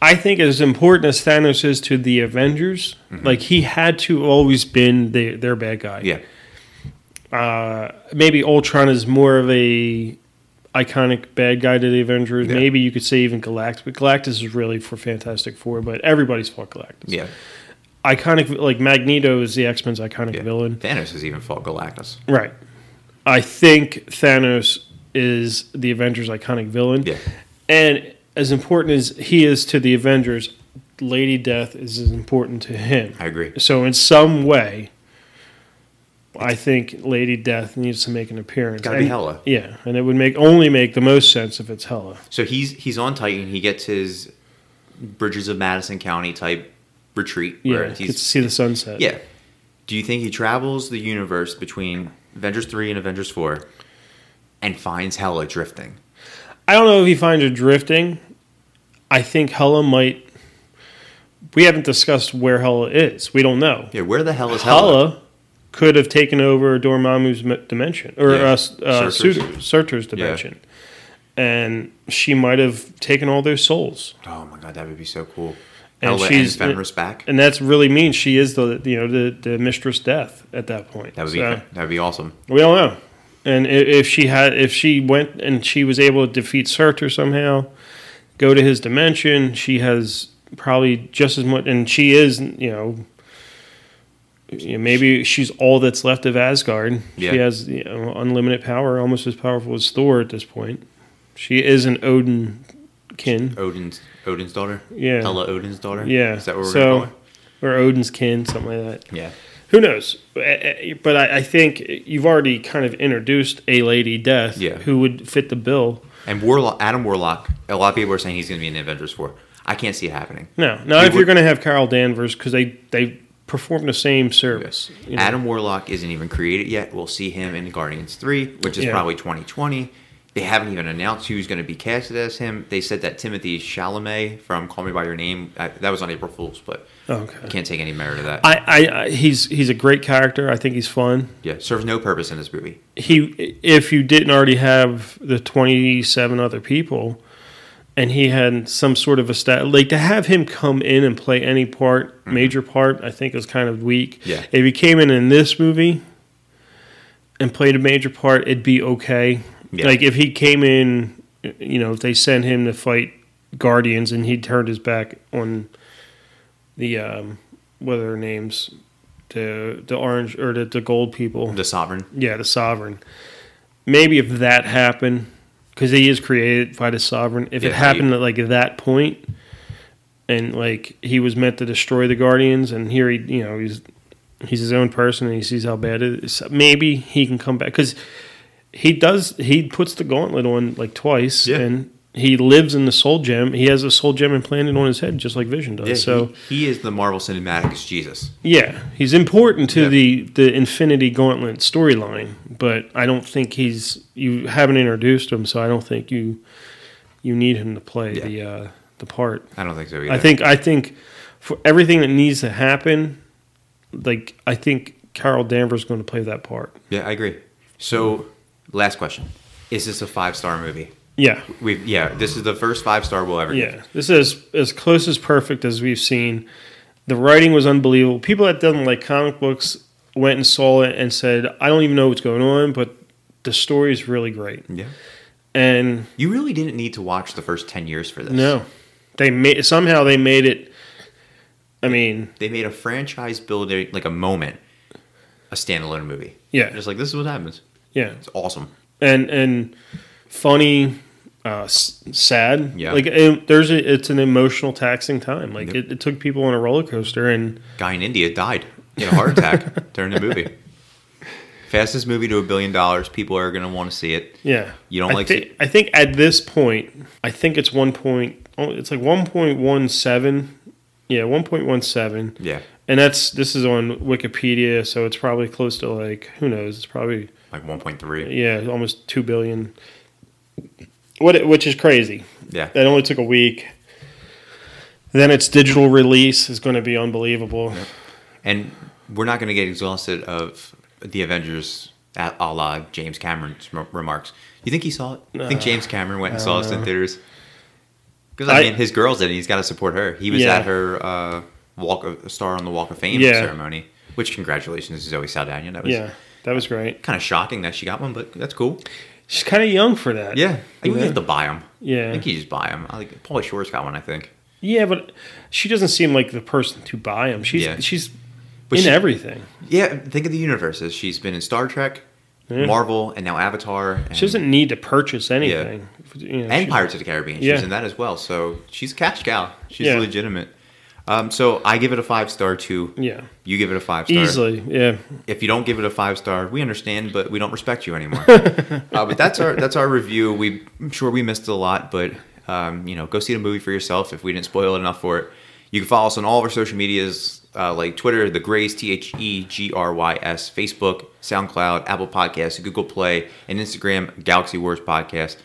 B: I think as important as Thanos is to the Avengers, like he had to always been the, their bad guy.
A: Yeah,
B: uh, maybe Ultron is more of a iconic bad guy to the Avengers.
A: Yeah.
B: Maybe you could say even Galactus, but Galactus is really for Fantastic Four. But everybody's fought Galactus.
A: yeah,
B: iconic like Magneto is the X Men's iconic
A: yeah.
B: villain.
A: Thanos has even fought Galactus.
B: Right. I think Thanos is the Avengers' iconic villain.
A: Yeah,
B: And as important as he is to the Avengers, Lady Death is as important to him.
A: I agree.
B: So in some way, I think Lady Death needs to make an appearance.
A: Gotta be
B: And-
A: Hela.
B: Yeah, and it would make only make the most sense if it's Hela.
A: So he's he's on Titan. He gets his Bridges of Madison County type retreat.
B: Yeah,
A: where
B: get to see the sunset.
A: yeah. Do you think he travels the universe between Avengers three and Avengers four, and finds Hela drifting?
B: I don't know if he finds her drifting. I think Hela might. We haven't discussed where Hela is. We don't know.
A: Yeah, where the hell is Hella?
B: Hela could have taken over Dormammu's dimension or
A: Yeah.
B: uh, uh,
A: Surtur's.
B: Surtur- Surtur's dimension, and she might have taken all their souls.
A: Oh my god, that would be so cool.
B: And
A: Hela
B: she's-
A: and Fenris back.
B: And that's really mean. she is the you know the, the mistress death at that point.
A: That would be
B: So,
A: that would be awesome.
B: we don't know. And if she had if she went and she was able to defeat Surtur somehow, go to his dimension, she has probably just as much. And she is you know. you know, maybe she's all that's left of Asgard.
A: Yeah.
B: She has you know, unlimited power, almost as powerful as Thor at this point. She is an Odin kin.
A: Odin's Odin's daughter.
B: Yeah.
A: Hela Odin's daughter.
B: Yeah.
A: Is that what we're
B: so,
A: gonna call her?
B: or Odin's kin, something like that.
A: Yeah.
B: Who knows? Uh, uh, But I, I think you've already kind of introduced a Lady Death
A: Yeah.
B: who would fit the bill.
A: And Warlock, Adam Warlock. A lot of people are saying he's going to be in Avengers four. I can't see it happening.
B: No, not
A: He
B: if you're going to have Carol Danvers because they they perform the same service. you know.
A: Adam Warlock isn't even created yet. We'll see him in Guardians 3, which is
B: Yeah.
A: probably 2020. They haven't even announced who's going to be casted as him. They said that Timothée Chalamet from Call Me by Your Name, uh, that was on April Fool's, but
B: Okay.
A: I can't take any merit of that.
B: I, I, I he's he's a great character. I think he's fun.
A: yeah, serves no purpose in this movie.
B: He if you didn't already have the twenty seven other people, and he had some sort of a stat like to have him come in and play any part, major part, I think is kind of weak.
A: Mm-hmm. Yeah.
B: If he came in in this movie and played a major part, it'd be okay.
A: Yeah.
B: Like if he came in, you know, if they sent him to fight Guardians and he turned his back on the um, what are their names, the the orange or the, the gold people,
A: The Sovereign.
B: yeah, the sovereign. Maybe if that happened, because he is created by the sovereign. If it
A: Yeah,
B: happened at like that point, and like he was meant to destroy the guardians, and here he, you know, he's he's his own person, and he sees how bad it is. Maybe he can come back because he does. He puts the gauntlet on like twice,
A: Yeah.
B: and he lives in the soul gem. He has a soul gem implanted on his head, just like Vision does.
A: Yeah,
B: so.
A: he, he is the Marvel Cinematic as Jesus.
B: Yeah, he's important to
A: Yeah.
B: the the Infinity Gauntlet storyline, but I don't think he's you haven't introduced him, so I don't think you you need him to play
A: Yeah.
B: the uh, the part.
A: I don't think so either.
B: I think I think for everything that needs to happen, like I think Carol Danvers is going to play that part.
A: Yeah, I agree. So, last question: Is this a five star movie?
B: Yeah,
A: We've yeah, this is the first five star we'll ever get.
B: yeah. This is as close as perfect as we've seen. The writing was unbelievable. People that doesn't like comic books went and saw it and said, "I don't even know what's going on," but the story is really great.
A: Yeah.
B: And
A: You really didn't need to watch the first ten years for this.
B: no, they made somehow they made it. I mean,
A: They made a franchise building like a moment, a standalone movie.
B: yeah,
A: Just like this is what happens.
B: Yeah,
A: It's awesome.
B: and and funny, uh, s- sad.
A: Yeah.
B: like it, there's a, it's an emotional, taxing time. Like
A: Yep.
B: it, it took people on a roller coaster, and
A: Guy in India died. in a heart attack during the movie. Fastest movie to a billion dollars. People are gonna want to see it.
B: yeah,
A: You don't
B: I
A: like
B: thi- I think at this point, I think it's one point. oh, It's like one point one seven. Yeah, one point one seven.
A: Yeah,
B: And that's this is on Wikipedia, so it's probably close to like who knows? It's probably
A: like 1.3.
B: yeah, almost two billion. What which is crazy.
A: Yeah,
B: That only took a week. Then its digital release is going to be unbelievable.
A: and we're not gonna get exhausted of the Avengers at a la James Cameron's remarks. You think he saw it? You think
B: Uh,
A: James Cameron went and saw us in theaters? Because I,
B: I-
A: mean, his girl's in it. He's got to support her. He was
B: Yeah.
A: at her uh, walk of star on the Walk of Fame
B: Yeah.
A: ceremony. Which congratulations to Zoe Saldana. That was
B: Yeah, that was great.
A: kind of shocking that she got one, but that's cool.
B: She's kind of young for that.
A: Yeah, I think
B: Yeah.
A: you have to buy them.
B: Yeah, I
A: think you just buy them. I think Pauly Shore's got one. I think.
B: yeah, but she doesn't seem like the person to buy them. She's
A: Yeah.
B: she's
A: But
B: in
A: she-
B: everything.
A: Yeah, think of the universes. She's been in Star Trek,
B: Yeah.
A: Marvel, and now Avatar. And,
B: She doesn't need to purchase anything. You know,
A: and
B: she-
A: Pirates of the Caribbean. She's
B: Yeah.
A: in that as well. So she's a cash cow. She's
B: Yeah.
A: legitimate. Um, so I give it a five star too.
B: Yeah,
A: You give it a five star.
B: easily. Yeah,
A: If you don't give it a five star, we understand, but we don't respect you anymore. uh, but that's our that's our review. We I'm sure we missed a lot, but um, you know, go see the movie for yourself. If we didn't spoil it enough for it, you can follow us on all of our social medias, uh, like Twitter, the Grays T H E G R Y S, Facebook, SoundCloud, Apple Podcasts, Google Play, and Instagram, Galaxy Wars Podcast.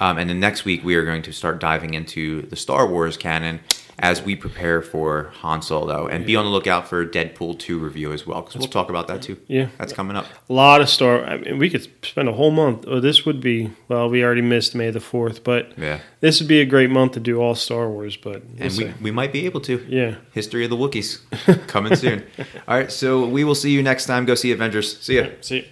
A: Um, and then next week we are going to start diving into the Star Wars canon as we prepare for Han Solo, and be on the lookout for Deadpool 2 review as well, because we'll talk about that too.
B: yeah.
A: That's coming up.
B: A lot of Star. I mean, we could spend a whole month. Oh, this would be well. We already missed May the fourth, but
A: Yeah.
B: this would be a great month to do all Star Wars. But we'll
A: And
B: see.
A: we, we might be able to.
B: yeah.
A: History of the Wookiees coming soon. All right, so we will see you next time. Go see Avengers. See ya.
B: See. You.